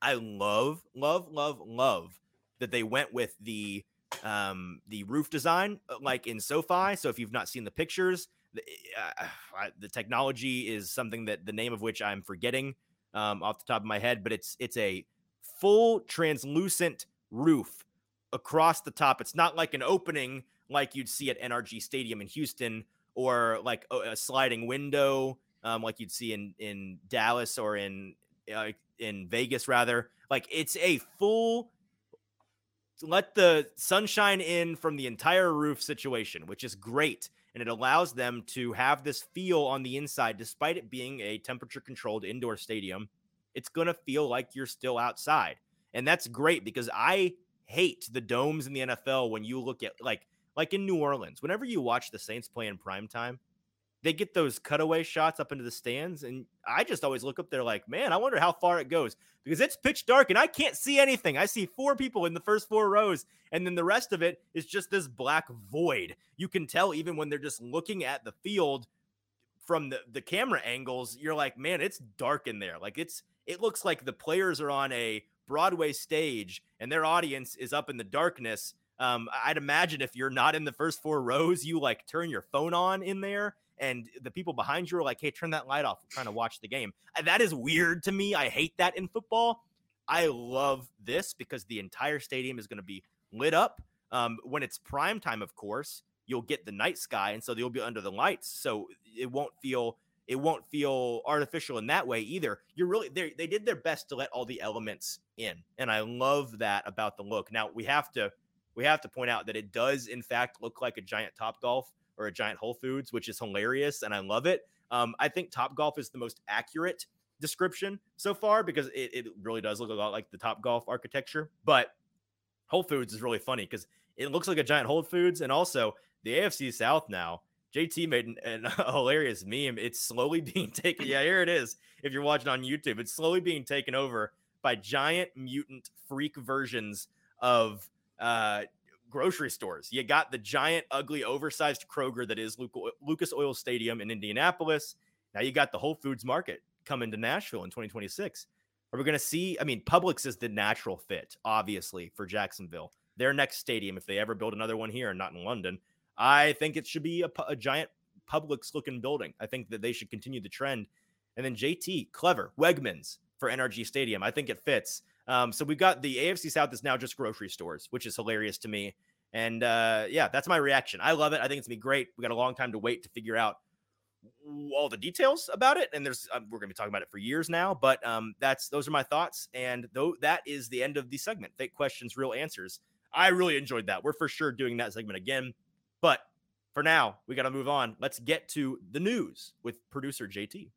I love, love, love, love that they went with the um the roof design uh, like in SoFi. So if you've not seen the pictures, the, uh, the technology is something that the name of which I'm forgetting um, off the top of my head, but it's it's a full translucent roof across the top. It's not like an opening like you'd see at NRG Stadium in Houston or like a, a sliding window um, like you'd see in in Dallas or in uh, in Vegas rather. Like it's a full let the sunshine in from the entire roof situation, which is great. And it allows them to have this feel on the inside, despite it being a temperature controlled indoor stadium. It's going to feel like you're still outside. And that's great because I hate the domes in the NFL when you look at like like in New Orleans. Whenever you watch the Saints play in prime time, they get those cutaway shots up into the stands. And I just always look up there like, man, I wonder how far it goes because it's pitch dark and I can't see anything. I see four people in the first four rows, and then the rest of it is just this black void. You can tell even when they're just looking at the field from the, the camera angles, you're like, man, it's dark in there. Like it's it looks like the players are on a Broadway stage and their audience is up in the darkness. Um, I'd imagine if you're not in the first four rows, you like turn your phone on in there and the people behind you are like, hey, turn that light off. Trying to watch the game. That is weird to me. I hate that in football. I love this because the entire stadium is going to be lit up. Um, when it's prime time, of course, you'll get the night sky, and so you'll be under the lights. So it won't feel it won't feel artificial in that way either. You're really they they did their best to let all the elements in, and I love that about the look. Now we have to we have to point out that it does in fact look like a giant Top Golf or a giant Whole Foods, which is hilarious and I love it. Um, I think Top Golf is the most accurate description so far because it, it really does look a lot like the Top Golf architecture. But Whole Foods is really funny because it looks like a giant Whole Foods, and also the AFC South now. JT made an, an, a hilarious meme. It's slowly being taken. Yeah, here it is. If you're watching on YouTube, it's slowly being taken over by giant mutant freak versions of uh, grocery stores. You got the giant, ugly, oversized Kroger that is Lucas Oil Stadium in Indianapolis. Now you got the Whole Foods Market coming to Nashville in 2026. Are we going to see? I mean, Publix is the natural fit, obviously, for Jacksonville. Their next stadium, if they ever build another one here and not in London, I think it should be a, a giant Publix looking building. I think that they should continue the trend. And then JT, clever, Wegmans for NRG Stadium. I think it fits. Um, so we've got the AFC South is now just grocery stores, which is hilarious to me. And uh, yeah, that's my reaction. I love it. I think it's gonna be great. We got a long time to wait to figure out all the details about it, and there's um, we're gonna be talking about it for years now. But um, that's those are my thoughts, and though that is the end of the segment. Fake questions, real answers. I really enjoyed that. We're for sure doing that segment again, but for now, we got to move on. Let's get to the news with producer JT.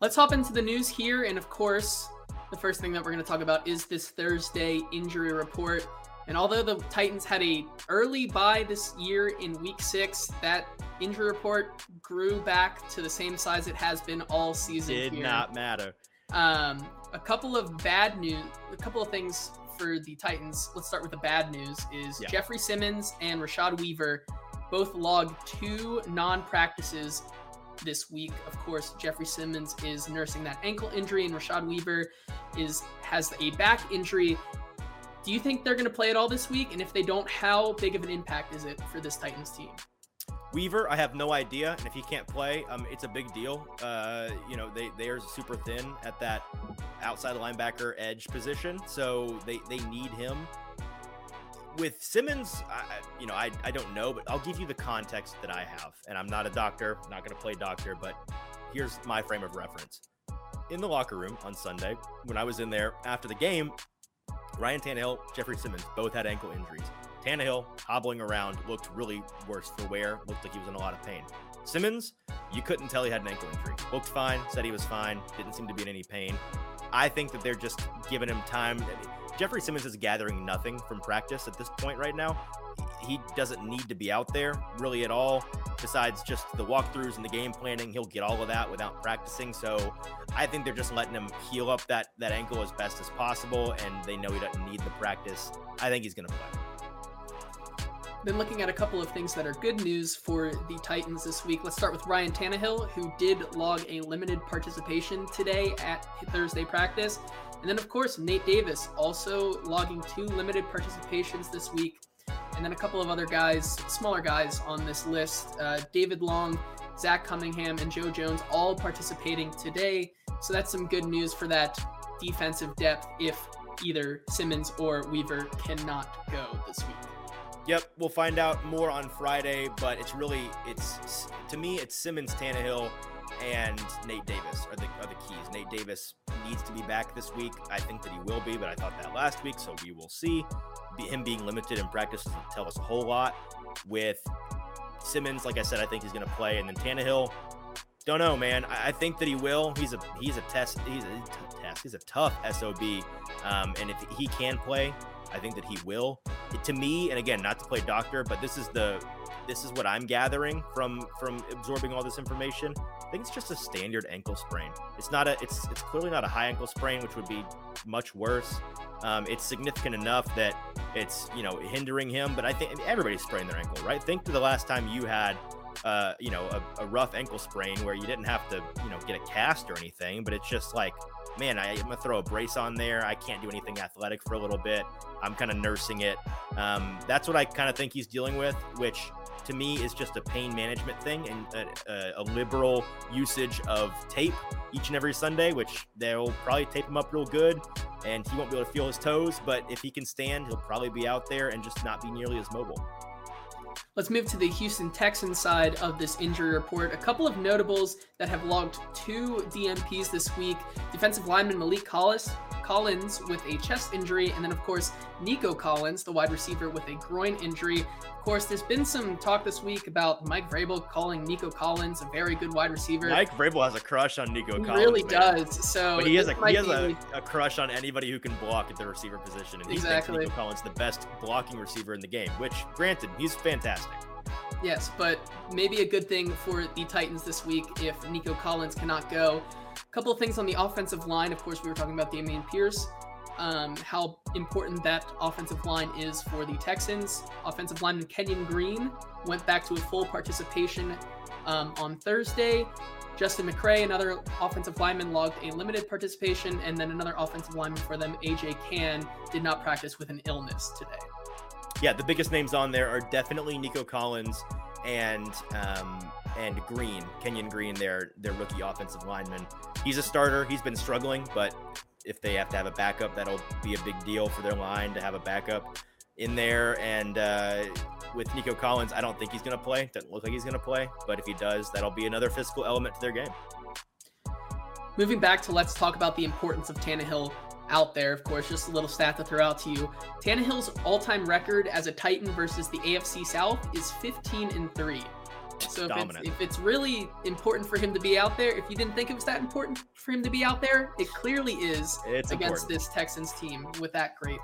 Let's hop into the news here. And of course, the first thing that we're going to talk about is this Thursday injury report. And although the Titans had a early bye this year in week six, that injury report grew back to the same size it has been all season. Did here. not matter. Um, a couple of bad news, a couple of things for the Titans. Let's start with the bad news: is yeah. Jeffrey Simmons and Rashad Weaver both logged two non-practices this week. Of course, Jeffrey Simmons is nursing that ankle injury, and Rashad Weaver is has a back injury. Do you think they're going to play it all this week? And if they don't, how big of an impact is it for this Titans team? Weaver, I have no idea, and if he can't play, um, it's a big deal. Uh, you know, they they are super thin at that outside linebacker edge position, so they they need him with Simmons, I, you know, I, I don't know, but I'll give you the context that I have. And I'm not a doctor, not going to play doctor, but here's my frame of reference. In the locker room on Sunday, when I was in there after the game, Ryan Tannehill, Jeffrey Simmons both had ankle injuries. Tannehill, hobbling around, looked really worse for wear, looked like he was in a lot of pain. Simmons, you couldn't tell he had an ankle injury. Looked fine, said he was fine, didn't seem to be in any pain. I think that they're just giving him time Jeffrey Simmons is gathering nothing from practice at this point right now. He doesn't need to be out there really at all, besides just the walkthroughs and the game planning. He'll get all of that without practicing. So I think they're just letting him heal up that that ankle as best as possible, and they know he doesn't need the practice. I think he's going to play. Then looking at a couple of things that are good news for the Titans this week. Let's start with Ryan Tannehill, who did log a limited participation today at Thursday practice. And then, of course, Nate Davis also logging two limited participations this week. And then a couple of other guys, smaller guys on this list uh, David Long, Zach Cunningham, and Joe Jones all participating today. So that's some good news for that defensive depth if either Simmons or Weaver cannot go this week. Yep, we'll find out more on Friday, but it's really it's to me it's Simmons, Tannehill, and Nate Davis are the are the keys. Nate Davis needs to be back this week. I think that he will be, but I thought that last week, so we will see. Him being limited in practice doesn't tell us a whole lot. With Simmons, like I said, I think he's going to play, and then Tannehill. Don't know, man. I, think that he will. He's a he's a test. He's a t- test. He's a tough sob, um, and if he can play, I think that he will. It, to me, and again, not to play doctor, but this is the this is what I'm gathering from from absorbing all this information. I think it's just a standard ankle sprain. It's not a it's it's clearly not a high ankle sprain, which would be much worse. Um, it's significant enough that it's you know hindering him. But I think I mean, everybody's spraining their ankle, right? Think to the last time you had uh, you know, a, a, rough ankle sprain where you didn't have to, you know, get a cast or anything, but it's just like, man, I, am gonna throw a brace on there. I can't do anything athletic for a little bit. I'm kind of nursing it. Um, that's what I kind of think he's dealing with, which to me is just a pain management thing and a, a, a, liberal usage of tape each and every Sunday, which they'll probably tape him up real good and he won't be able to feel his toes. But if he can stand, he'll probably be out there and just not be nearly as mobile. Let's move to the Houston Texans side of this injury report. A couple of notables that have logged two DNPs this week. Defensive lineman Maliek Collins, Collins with a chest injury, and then, of course, Nico Collins, the wide receiver, with a groin injury. Of course, there's been some talk this week about Mike Vrabel calling Nico Collins a very good wide receiver. Mike Vrabel has a crush on Nico he Collins. He really man. does. So but he has, a, he has a, a, crush on anybody who can block at the receiver position. And he exactly. thinks Nico Collins the best blocking receiver in the game, which, granted, he's fantastic. Yes, but maybe a good thing for the Titans this week if Nico Collins cannot go. A couple of things on the offensive line. Of course, we were talking about Dameon Pierce, um, how important that offensive line is for the Texans. Offensive lineman Kenyon Green went back to a full participation um, on Thursday. Justin McCray, another offensive lineman, logged a limited participation, and then another offensive lineman for them, AJ Cann, did not practice with an illness today. Yeah, the biggest names on there are definitely Nico Collins and um, and Green, Kenyon Green, their their rookie offensive lineman. He's a starter. He's been struggling, but if they have to have a backup, that'll be a big deal for their line to have a backup in there. And uh, with Nico Collins, I don't think he's going to play. Doesn't look like he's going to play, but if he does, that'll be another physical element to their game. Moving back to let's talk about the importance of Tannehill out there. Of course, just a little stat to throw out to you. Tannehill's all-time record as a Titan versus the AFC South is 15 and three. So if it's, if it's, really important for him to be out there, if you didn't think it was that important for him to be out there, it clearly is it's against important. this Texans team with that great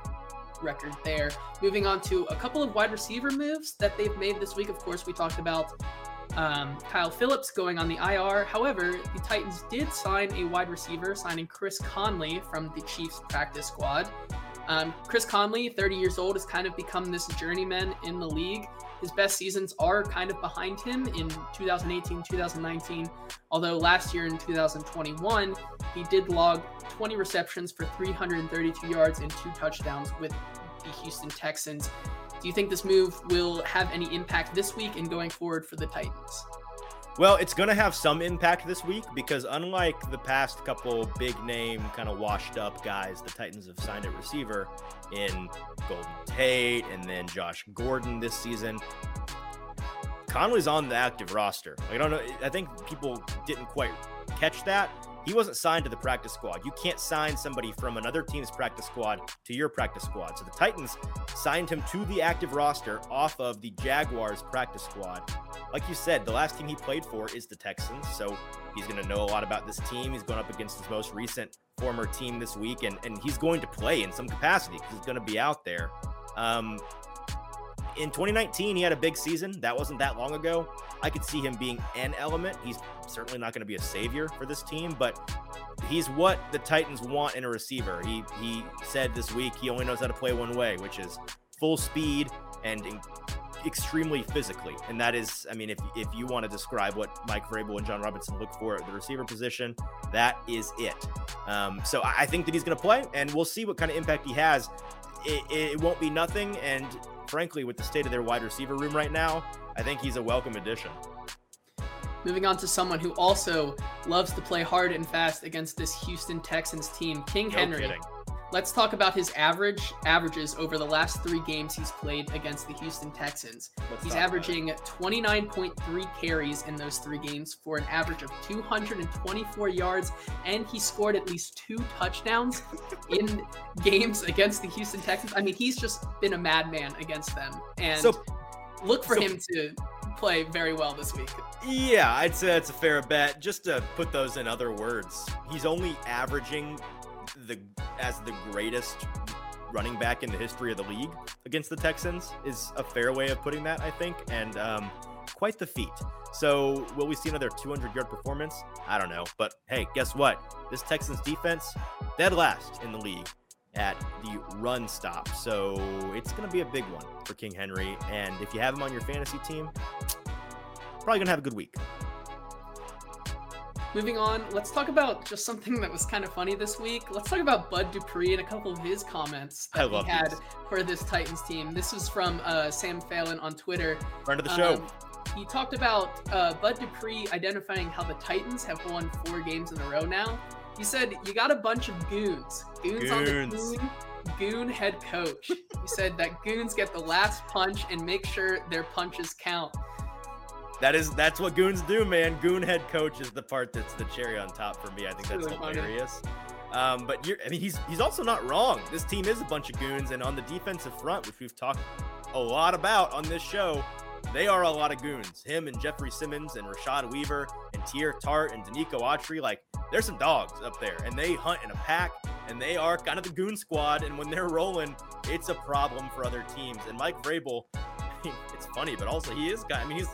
record there. Moving on to a couple of wide receiver moves that they've made this week. Of course, we talked about um, Kyle Philips going on the IR. However, the Titans did sign a wide receiver, signing Chris Conley from the Chiefs practice squad. Um, Chris Conley, 30 years old, has kind of become this journeyman in the league. His best seasons are kind of behind him in 2018, 2019. Although last year in 2021, he did log 20 receptions for 332 yards and two touchdowns with the Houston Texans. Do you think this move will have any impact this week and going forward for the Titans? Well, it's going to have some impact this week because unlike the past couple big name, kind of washed up guys, the Titans have signed a receiver in Golden Tate and then Josh Gordon this season. Conley's on the active roster. I don't know. I think people didn't quite catch that. He wasn't signed to the practice squad. You can't sign somebody from another team's practice squad to your practice squad. So the Titans signed him to the active roster off of the Jaguars practice squad. Like you said, the last team he played for is the Texans. So he's going to know a lot about this team. He's going up against his most recent former team this week, and, and he's going to play in some capacity because he's going to be out there. Um, in 2019, he had a big season. That wasn't that long ago. I could see him being an element. He's certainly not going to be a savior for this team, but he's what the Titans want in a receiver. He he said this week he only knows how to play one way, which is full speed and in, extremely physically. And that is, I mean, if if you want to describe what Mike Vrabel and Jon Robinson look for at the receiver position, that is it. Um, so I think that he's going to play, and we'll see what kind of impact he has. It, it won't be nothing, and frankly, with the state of their wide receiver room right now, I think he's a welcome addition. Moving on to someone who also loves to play hard and fast against this Houston Texans team, King No Henry. kidding. Let's talk about his average averages over the last three games he's played against the Houston Texans. Let's He's talk about it. averaging 29.3 carries in those three games for an average of 224 yards, and he scored at least two touchdowns in games against the Houston Texans. I mean, he's just been a madman against them, and So look for so- him to play very well this week. Yeah, I'd say that's a fair bet. Just to put those in other words, he's only averaging the as the greatest running back in the history of the league against the Texans is a fair way of putting that, I think, and um, quite the feat. So, will we see another 200 yard performance? I don't know, but hey, guess what? This Texans defense dead last in the league at the run stop. So it's going to be a big one for King Henry. And if you have him on your fantasy team, probably going to have a good week. Moving on, let's talk about just something that was kind of funny this week. Let's talk about Bud Dupree and a couple of his comments that he had these. for this Titans team. This was from uh, Sam Phelan on Twitter. Friend of the show. Um, he talked about uh, Bud Dupree identifying how the Titans have won four games in a row now. He said, You got a bunch of goons. Goons, on the goon, goon head coach. he said that goons get the last punch and make sure their punches count. That is that's what goons do, man. Goon head coach is the part that's the cherry on top for me. I think that's Really hilarious. Um, but you're, I mean, he's he's also not wrong. This team is a bunch of goons, and on the defensive front, which we've talked a lot about on this show, they are a lot of goons. Him and Jeffrey Simmons and Rashad Weaver and Teair Tart and Denico Autry, like there's some dogs up there, and they hunt in a pack, and they are kind of the goon squad. And when they're rolling, it's a problem for other teams. And Mike Vrabel, it's funny, but also he is guy. I mean, he's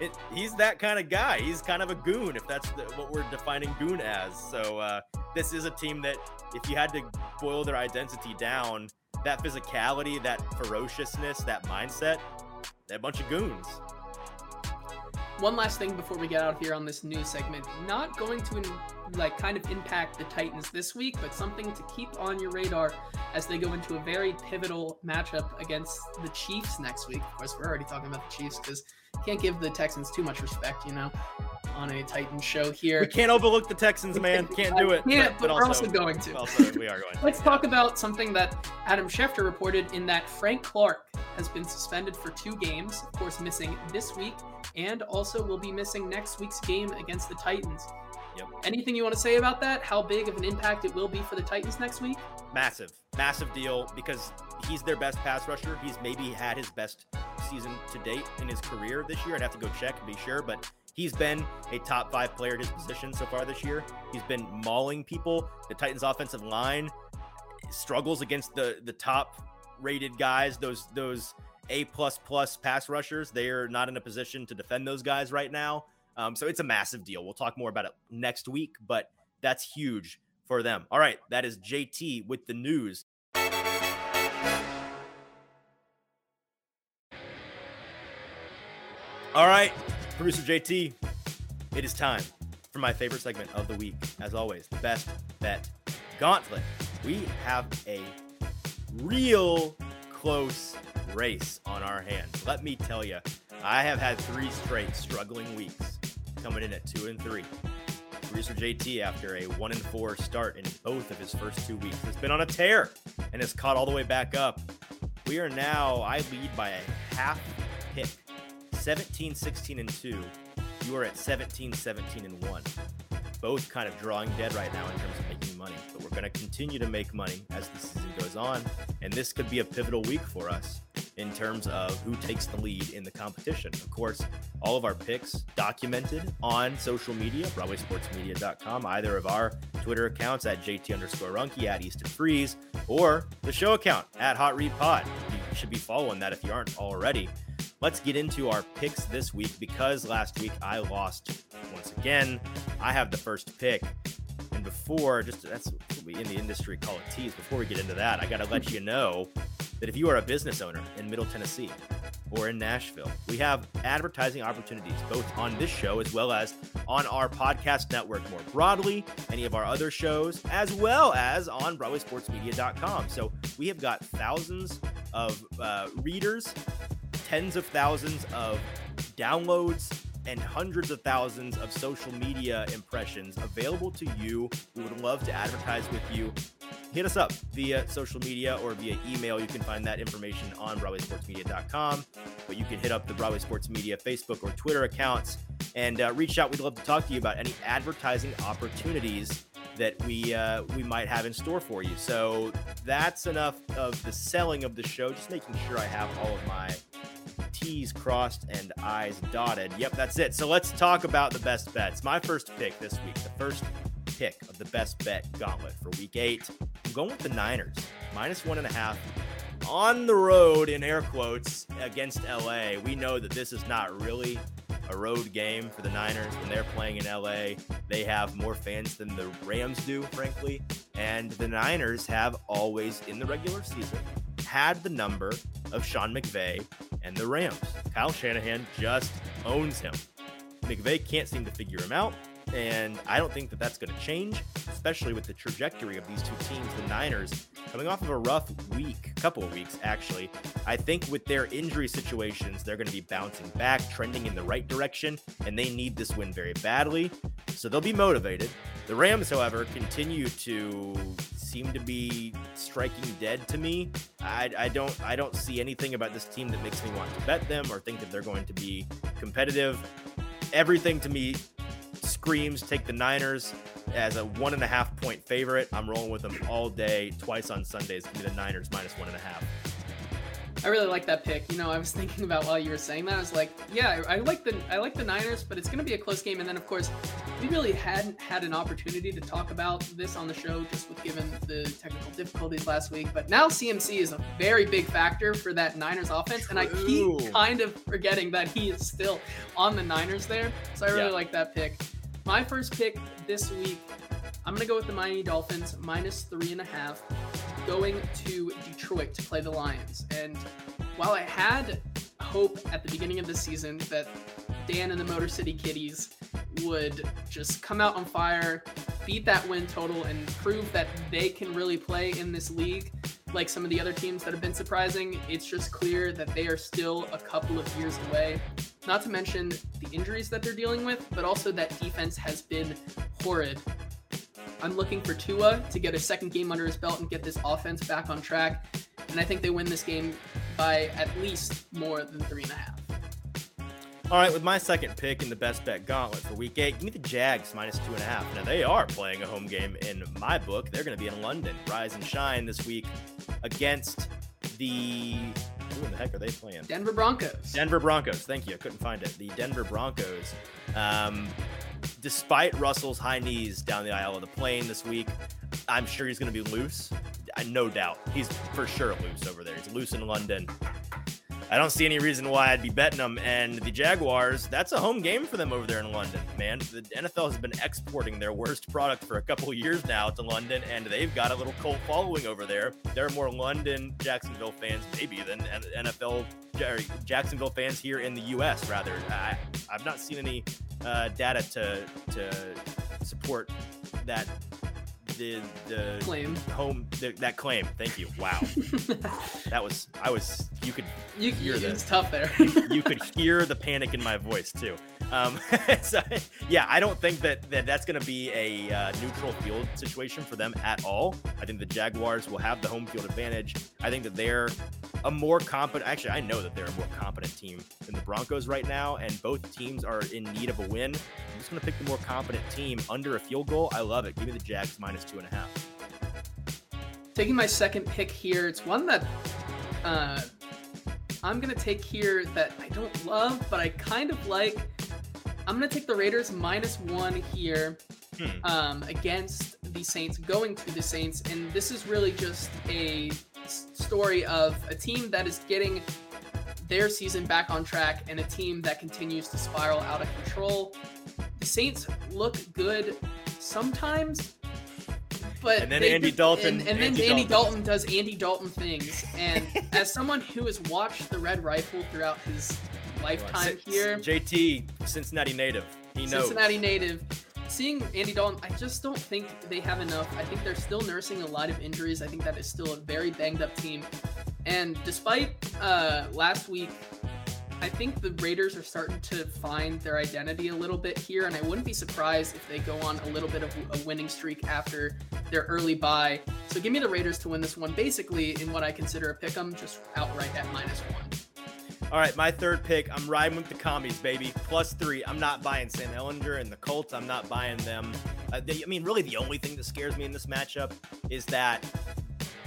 it, he's that kind of guy. He's kind of a goon, if that's the, what we're defining goon as. So uh, this is a team that, if you had to boil their identity down, that physicality, that ferociousness, that mindset, they're a bunch of goons. One last thing before we get out of here on this news segment. Not going to like kind of impact the Titans this week, but something to keep on your radar as they go into a very pivotal matchup against the Chiefs next week. Of course, we're already talking about the Chiefs because can't give the Texans too much respect, you know, on a Titan show here. We can't overlook the Texans, man. Can't do it. Can't, but, but, we're also going to. also, we are going. Let's yeah. talk about something that Adam Schefter reported in that Frank Clark has been suspended for two games, of course, missing this week, and also will be missing next week's game against the Titans. Yep. Anything you want to say about that? How big of an impact it will be for the Titans next week? massive, massive deal because he's their best pass rusher. He's maybe had his best season to date in his career this year. I'd have to go check and be sure, but he's been a top five player at his position so far this year. He's been mauling people. The Titans' offensive line struggles against the the top rated guys. Those those a plus plus pass rushers. They are not in a position to defend those guys right now. Um, so it's a massive deal. We'll talk more about it next week, but that's huge for them. All right, that is JT with the news. All right, producer JT, it is time for my favorite segment of the week. As always, the best bet gauntlet. We have a real close race on our hands. Let me tell you, I have had three straight struggling weeks, coming in at two and three. Producer JT, after a one and four start in both of his first two weeks, has been on a tear and has caught all the way back up. We are now, I lead by a half pick, 17, 16, and 2. You are at 17, 17, and 1. both kind of drawing dead right now in terms of making money, but we're going to continue to make money as the season goes on. And this could be a pivotal week for us in terms of who takes the lead in the competition. Of course, all of our picks documented on social media, BroadwaySportsMedia.com, either of our Twitter accounts at JT underscore Runky, at Easton Freeze, or the show account at Hot Read Pod. You should be following that if you aren't already. Let's get into our picks this week because last week I lost once again. I have the first pick. Before, just that's what we in the industry call it tease. Before we get into that, I got to let you know that if you are a business owner in Middle Tennessee or in Nashville, we have advertising opportunities both on this show as well as on our podcast network more broadly, any of our other shows, as well as on BroadwaySportsMedia.com. So we have got thousands of uh, readers, tens of thousands of downloads, and hundreds of thousands of social media impressions available to you. We would love to advertise with you. Hit us up via social media or via email. You can find that information on BroadwaySportsMedia.com, but you can hit up the Broadway Sports Media Facebook or Twitter accounts and uh, reach out. We'd love to talk to you about any advertising opportunities that we uh, we might have in store for you. So that's enough of the selling of the show. Just making sure I have all of my T's crossed and I's dotted. Yep, that's it. So let's talk about the best bets. My first pick this week, the first pick of the best bet gauntlet for week eight. I'm going with the Niners, minus one and a half on the road in air quotes against LA. We know that this is not really a road game for the Niners when they're playing in LA. They have more fans than the Rams do, frankly. And the Niners have always, in the regular season, had the number of Sean McVay and the Rams. Kyle Shanahan just owns him. McVay can't seem to figure him out. And I don't think that that's going to change, especially with the trajectory of these two teams. The Niners coming off of a rough week, couple of weeks actually. I think with their injury situations, they're going to be bouncing back, trending in the right direction, and they need this win very badly. So they'll be motivated. The Rams, however, continue to seem to be striking dead to me. I, I don't I don't see anything about this team that makes me want to bet them or think that they're going to be competitive. Everything to me screams take the Niners as a one and a half point favorite. I'm rolling with them all day, twice on Sundays. Give me the Niners minus one and a half. I really like that pick. You know, I was thinking about while you were saying that. I was like, yeah, I like the I like the Niners, but it's going to be a close game. And then, of course, we really hadn't had an opportunity to talk about this on the show, just with given the technical difficulties last week. But now CMC is a very big factor for that Niners offense, True. and I keep kind of forgetting that he is still on the Niners there. So I really Yeah. like that pick. My first pick this week, I'm going to go with the Miami Dolphins minus three and a half, going to Detroit to play the Lions. And while I had hope at the beginning of the season that Dan and the Motor City Kitties would just come out on fire, beat that win total, and prove that they can really play in this league, like some of the other teams that have been surprising, it's just clear that they are still a couple of years away. Not to mention the injuries that they're dealing with, but also that defense has been horrid. I'm looking for Tua to get a second game under his belt and get this offense back on track. And I think they win this game by at least more than three and a half. All right, with my second pick in the best bet gauntlet for week eight, give me the Jags minus two and a half. Now, they are playing a home game in my book. They're going to be in London, rise and shine this week against the. Who in the heck are they playing? Denver Broncos. Denver Broncos. Thank you. I couldn't find it. The Denver Broncos. Um, despite Russell's high knees down the aisle of the plane this week, I'm sure he's going to be loose. I no doubt he's for sure loose over there. He's loose in London. I don't see any reason why I'd be betting them. And the Jaguars, that's a home game for them over there in London, man. The NFL has been exporting their worst product for a couple years now to London, and they've got a little cult following over there. There are more London Jacksonville fans, maybe, than NFL Jacksonville fans here in the U.S. Rather, I, I've not seen any uh, data to to support that the the Claim. home the, that claim. Thank you. Wow, that was I was you could you, Hear it's tough there. you could hear the panic in my voice too. Um, so, yeah, I don't think that, that that's going to be a uh, neutral field situation for them at all. I think the Jaguars will have the home field advantage. I think that they're a more competent. Actually, I know that they're a more competent team than the Broncos right now, and both teams are in need of a win. I'm just going to pick the more competent team under a field goal. I love it. Give me the Jags minus two and a half. Taking my second pick here, it's one that uh, I'm going to take here that I don't love, but I kind of like. I'm going to take the Raiders minus one here hmm. um, against the Saints, going to the Saints. And this is really just a story of a team that is getting their season back on track and a team that continues to spiral out of control. The Saints look good sometimes, but and then Andy Dalton, and, and then Andy, Andy Dalton. Dalton. does Andy Dalton things. And as someone who has watched the Red Rifle throughout his lifetime here, JT Cincinnati native, he knows Cincinnati native seeing Andy Dalton, I just don't think they have enough. I think they're still nursing a lot of injuries. I think that is still a very banged up team. And despite uh, last week, I think the Raiders are starting to find their identity a little bit here, and I wouldn't be surprised if they go on a little bit of a winning streak after their early bye. So give me the Raiders to win this one, basically in what I consider a pick 'em, just outright at minus one. All right, my third pick. I'm riding with the commies, baby. Plus three. I'm not buying Sam Ehlinger and the Colts. I'm not buying them. Uh, they, I mean, really, the only thing that scares me in this matchup is that,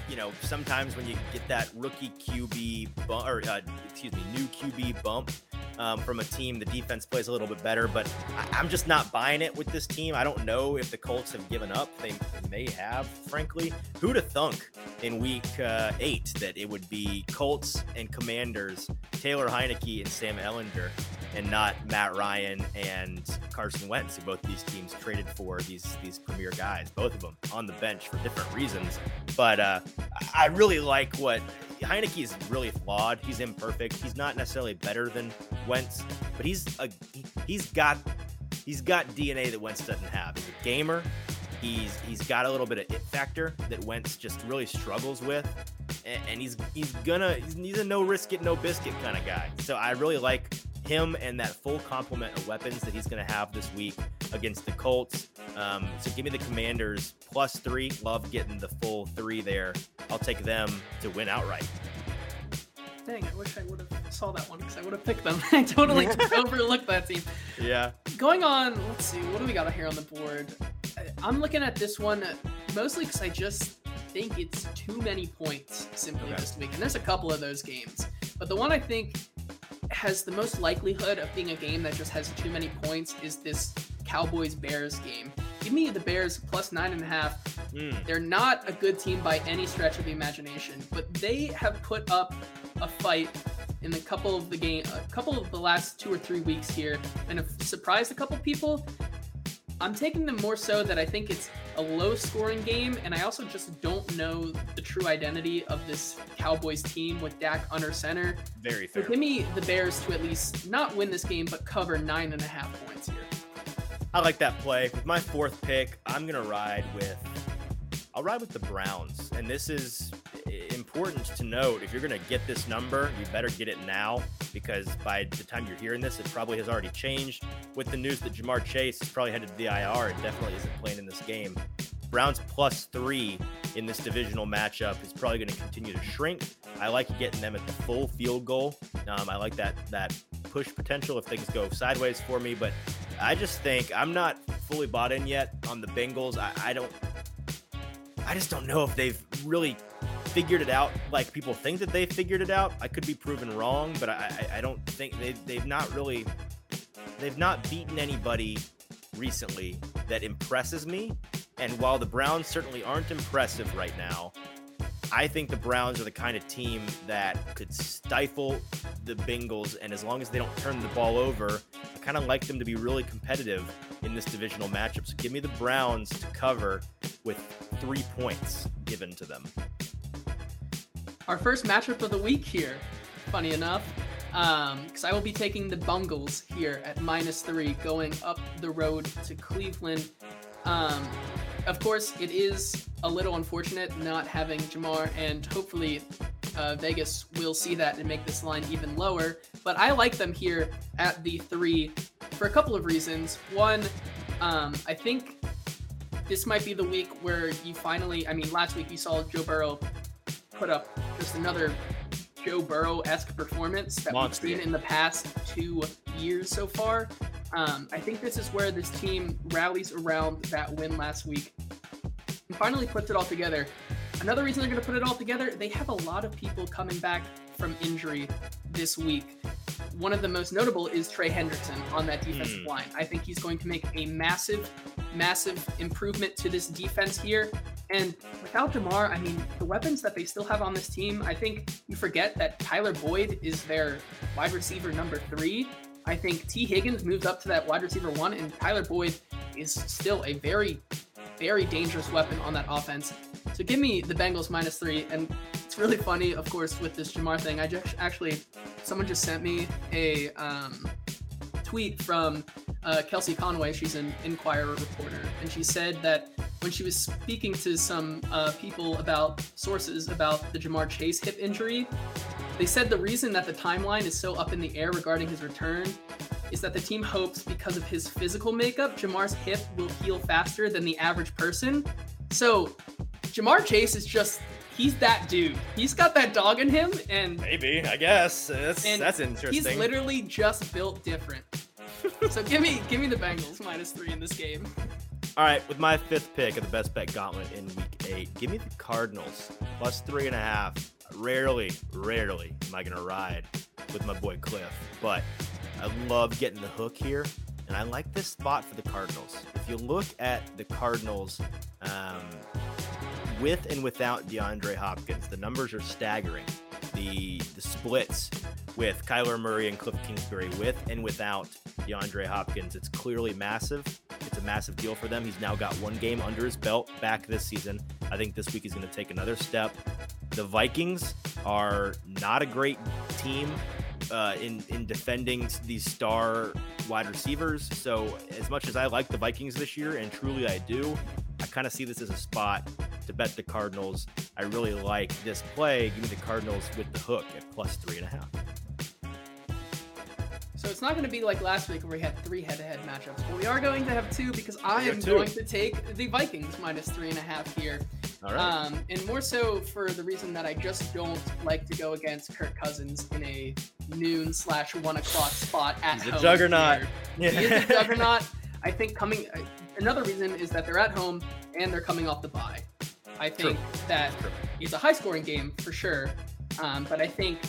you know, sometimes when you get that rookie QB bump, or uh, excuse me, new QB bump, um, from a team. The defense plays a little bit better, but I, am just not buying it with this team. I don't know if the Colts have given up. They may have, frankly. Who'd have thunk in week uh, eight that it would be Colts and Commanders, Taylor Heinicke and Sam Ehlinger, and not Matt Ryan and Carson Wentz, who both these teams traded for these these premier guys, both of them on the bench for different reasons. But uh, I really like what Heinicke is really flawed. He's imperfect. He's not necessarily better than Wentz, but he's a he's got he's got DNA that Wentz doesn't have. He's a gamer. He's he's got a little bit of it factor that Wentz just really struggles with, and, and he's he's gonna he's a no risk it no biscuit kind of guy. So I really like him and that full complement of weapons that he's to have this week against the Colts. Um, so give me the Commanders plus three. Love getting the full three there. I'll take them to win outright. Dang, I wish I would have saw that one because I would have picked them. I totally overlooked that team. Yeah. Going on, let's see, what do we got here on the board? I'm looking at this one mostly because I just think it's too many points simply okay. this week. And there's a couple of those games. But the one I think has the most likelihood of being a game that just has too many points is this Cowboys Bears game. Give me the Bears plus nine and a half. Mm. They're not a good team by any stretch of the imagination, but they have put up a fight in a couple of the game, a couple of the last two or three weeks here, and have surprised a couple people. I'm taking them more so that I think it's a low scoring game, and I also just don't know the true identity of this Cowboys team with Dak under center. Very fair. So give me the Bears to at least not win this game, but cover nine and a half points here. I like that play. With my fourth pick, I'm gonna ride with I'll ride with the Browns. And this is important to note. If you're going to get this number, you better get it now because by the time you're hearing this, it probably has already changed. With the news that Ja'Marr Chase is probably headed to the IR and definitely isn't playing in this game. Browns plus three in this divisional matchup is probably going to continue to shrink. I like getting them at the full field goal. Um, I like that that push potential if things go sideways for me, but I just think I'm not fully bought in yet on the Bengals. I, I don't I just don't know if they've really figured it out like people think that they've figured it out. I could be proven wrong, but I, I don't think they, they've not really they've not beaten anybody recently that impresses me. And while the Browns certainly aren't impressive right now, I think the Browns are the kind of team that could stifle the Bengals. And as long as they don't turn the ball over, I kind of like them to be really competitive in this divisional matchup. So give me the Browns to cover with three points given to them. Our first matchup of the week here, funny enough, because um, I will be taking the Bungles here at minus three, going up the road to Cleveland. Um, of course, it is a little unfortunate not having Ja'Marr, and hopefully uh, Vegas will see that and make this line even lower. But I like them here at the three for a couple of reasons. One, um, I think this might be the week where you finally, I mean, last week you saw Joe Burrow put up just another Joe Burrow esque performance that Monster. we've seen in the past two years so far. Um, I think this is where this team rallies around that win last week and finally puts it all together. Another reason they're going to put it all together, they have a lot of people coming back from injury this week. One of the most notable is Trey Hendrickson on that defensive Hmm. line. I think he's going to make a massive, massive improvement to this defense here. And without Ja'Marr, I mean, the weapons that they still have on this team, I think you forget that Tyler Boyd is their wide receiver number three. I think Tee Higgins moved up to that wide receiver one, and Tyler Boyd is still a very, very dangerous weapon on that offense. So give me the Bengals minus three. And it's really funny, of course, with this Ja'Marr thing. I just actually, someone just sent me a um, tweet from uh, Kelsey Conway. She's an Enquirer reporter, and she said that when she was speaking to some uh, people about sources about the Ja'Marr Chase hip injury, they said the reason that the timeline is so up in the air regarding his return is that the team hopes because of his physical makeup, Ja'Marr's hip will heal faster than the average person. So, Ja'Marr Chase is just. He's that dude. He's got that dog in him, and Maybe, I guess. That's that's interesting. He's literally just built different. so give me give me the Bengals minus three in this game. All right, with my fifth pick of the best bet gauntlet in week eight, give me the Cardinals plus three and a half. Rarely, rarely am I gonna ride with my boy Cliff, but I love getting the hook here, and I like this spot for the Cardinals. If you look at the Cardinals, um, with and without DeAndre Hopkins, the numbers are staggering. The the splits with Kyler Murray and Cliff Kingsbury, with and without DeAndre Hopkins, it's clearly massive. It's a massive deal for them. He's now got one game under his belt back this season. I think this week he's going to take another step. The Vikings are not a great team uh, in in defending these star wide receivers. So as much as I like the Vikings this year, and truly I do, I kind of see this as a spot to bet the Cardinals. I really like this play. Give me the Cardinals with the hook at plus three and a half. So it's not going to be like last week where we had three head-to-head matchups, but we are going to have two because I am two. going to take the Vikings minus three and a half here. All right. Um, and more so for the reason that I just don't like to go against Kirk Cousins in a noon slash one o'clock spot at He's home. juggernaut. here. He is a juggernaut. I think coming. Another reason is that they're at home and they're coming off the bye. I think True. that True. it's a high-scoring game for sure, um, but I think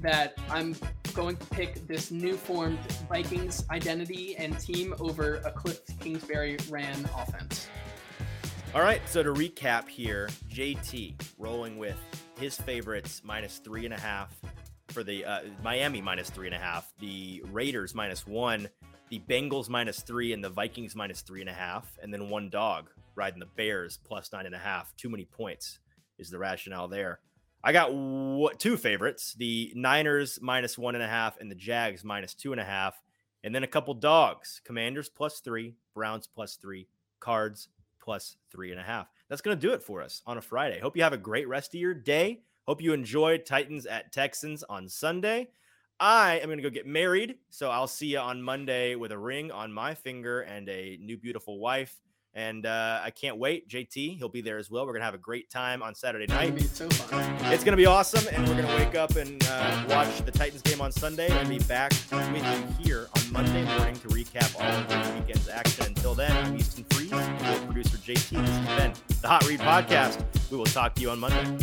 that I'm going to pick this new formed Vikings identity and team over a Cliff Kingsbury ran offense. All right, so to recap here, JT rolling with his favorites minus three and a half for the uh, Miami minus three and a half, the Raiders minus one, the Bengals minus three, and the Vikings minus three and a half, and then one dog riding the Bears plus nine and a half. Too many points is the rationale there. I got what two favorites: the Niners minus one and a half, and the Jags minus two and a half, and then a couple dogs: Commanders plus three, Browns plus three, Cards plus three and a half. That's going to do it for us on a Friday. Hope you have a great rest of your day. Hope you enjoyed Titans at Texans on Sunday. I am going to go get married. So I'll see you on Monday with a ring on my finger and a new beautiful wife. And uh, I can't wait. JT, he'll be there as well. We're going to have a great time on Saturday gonna night. It's going to be awesome. And we're going to wake up and uh, watch the Titans game on Sunday and be back with you here on Monday morning to recap all of the weekend's action. Until then, I'm Easton Freeze, with producer JT. This has been the Hot Read Podcast. We will talk to you on Monday.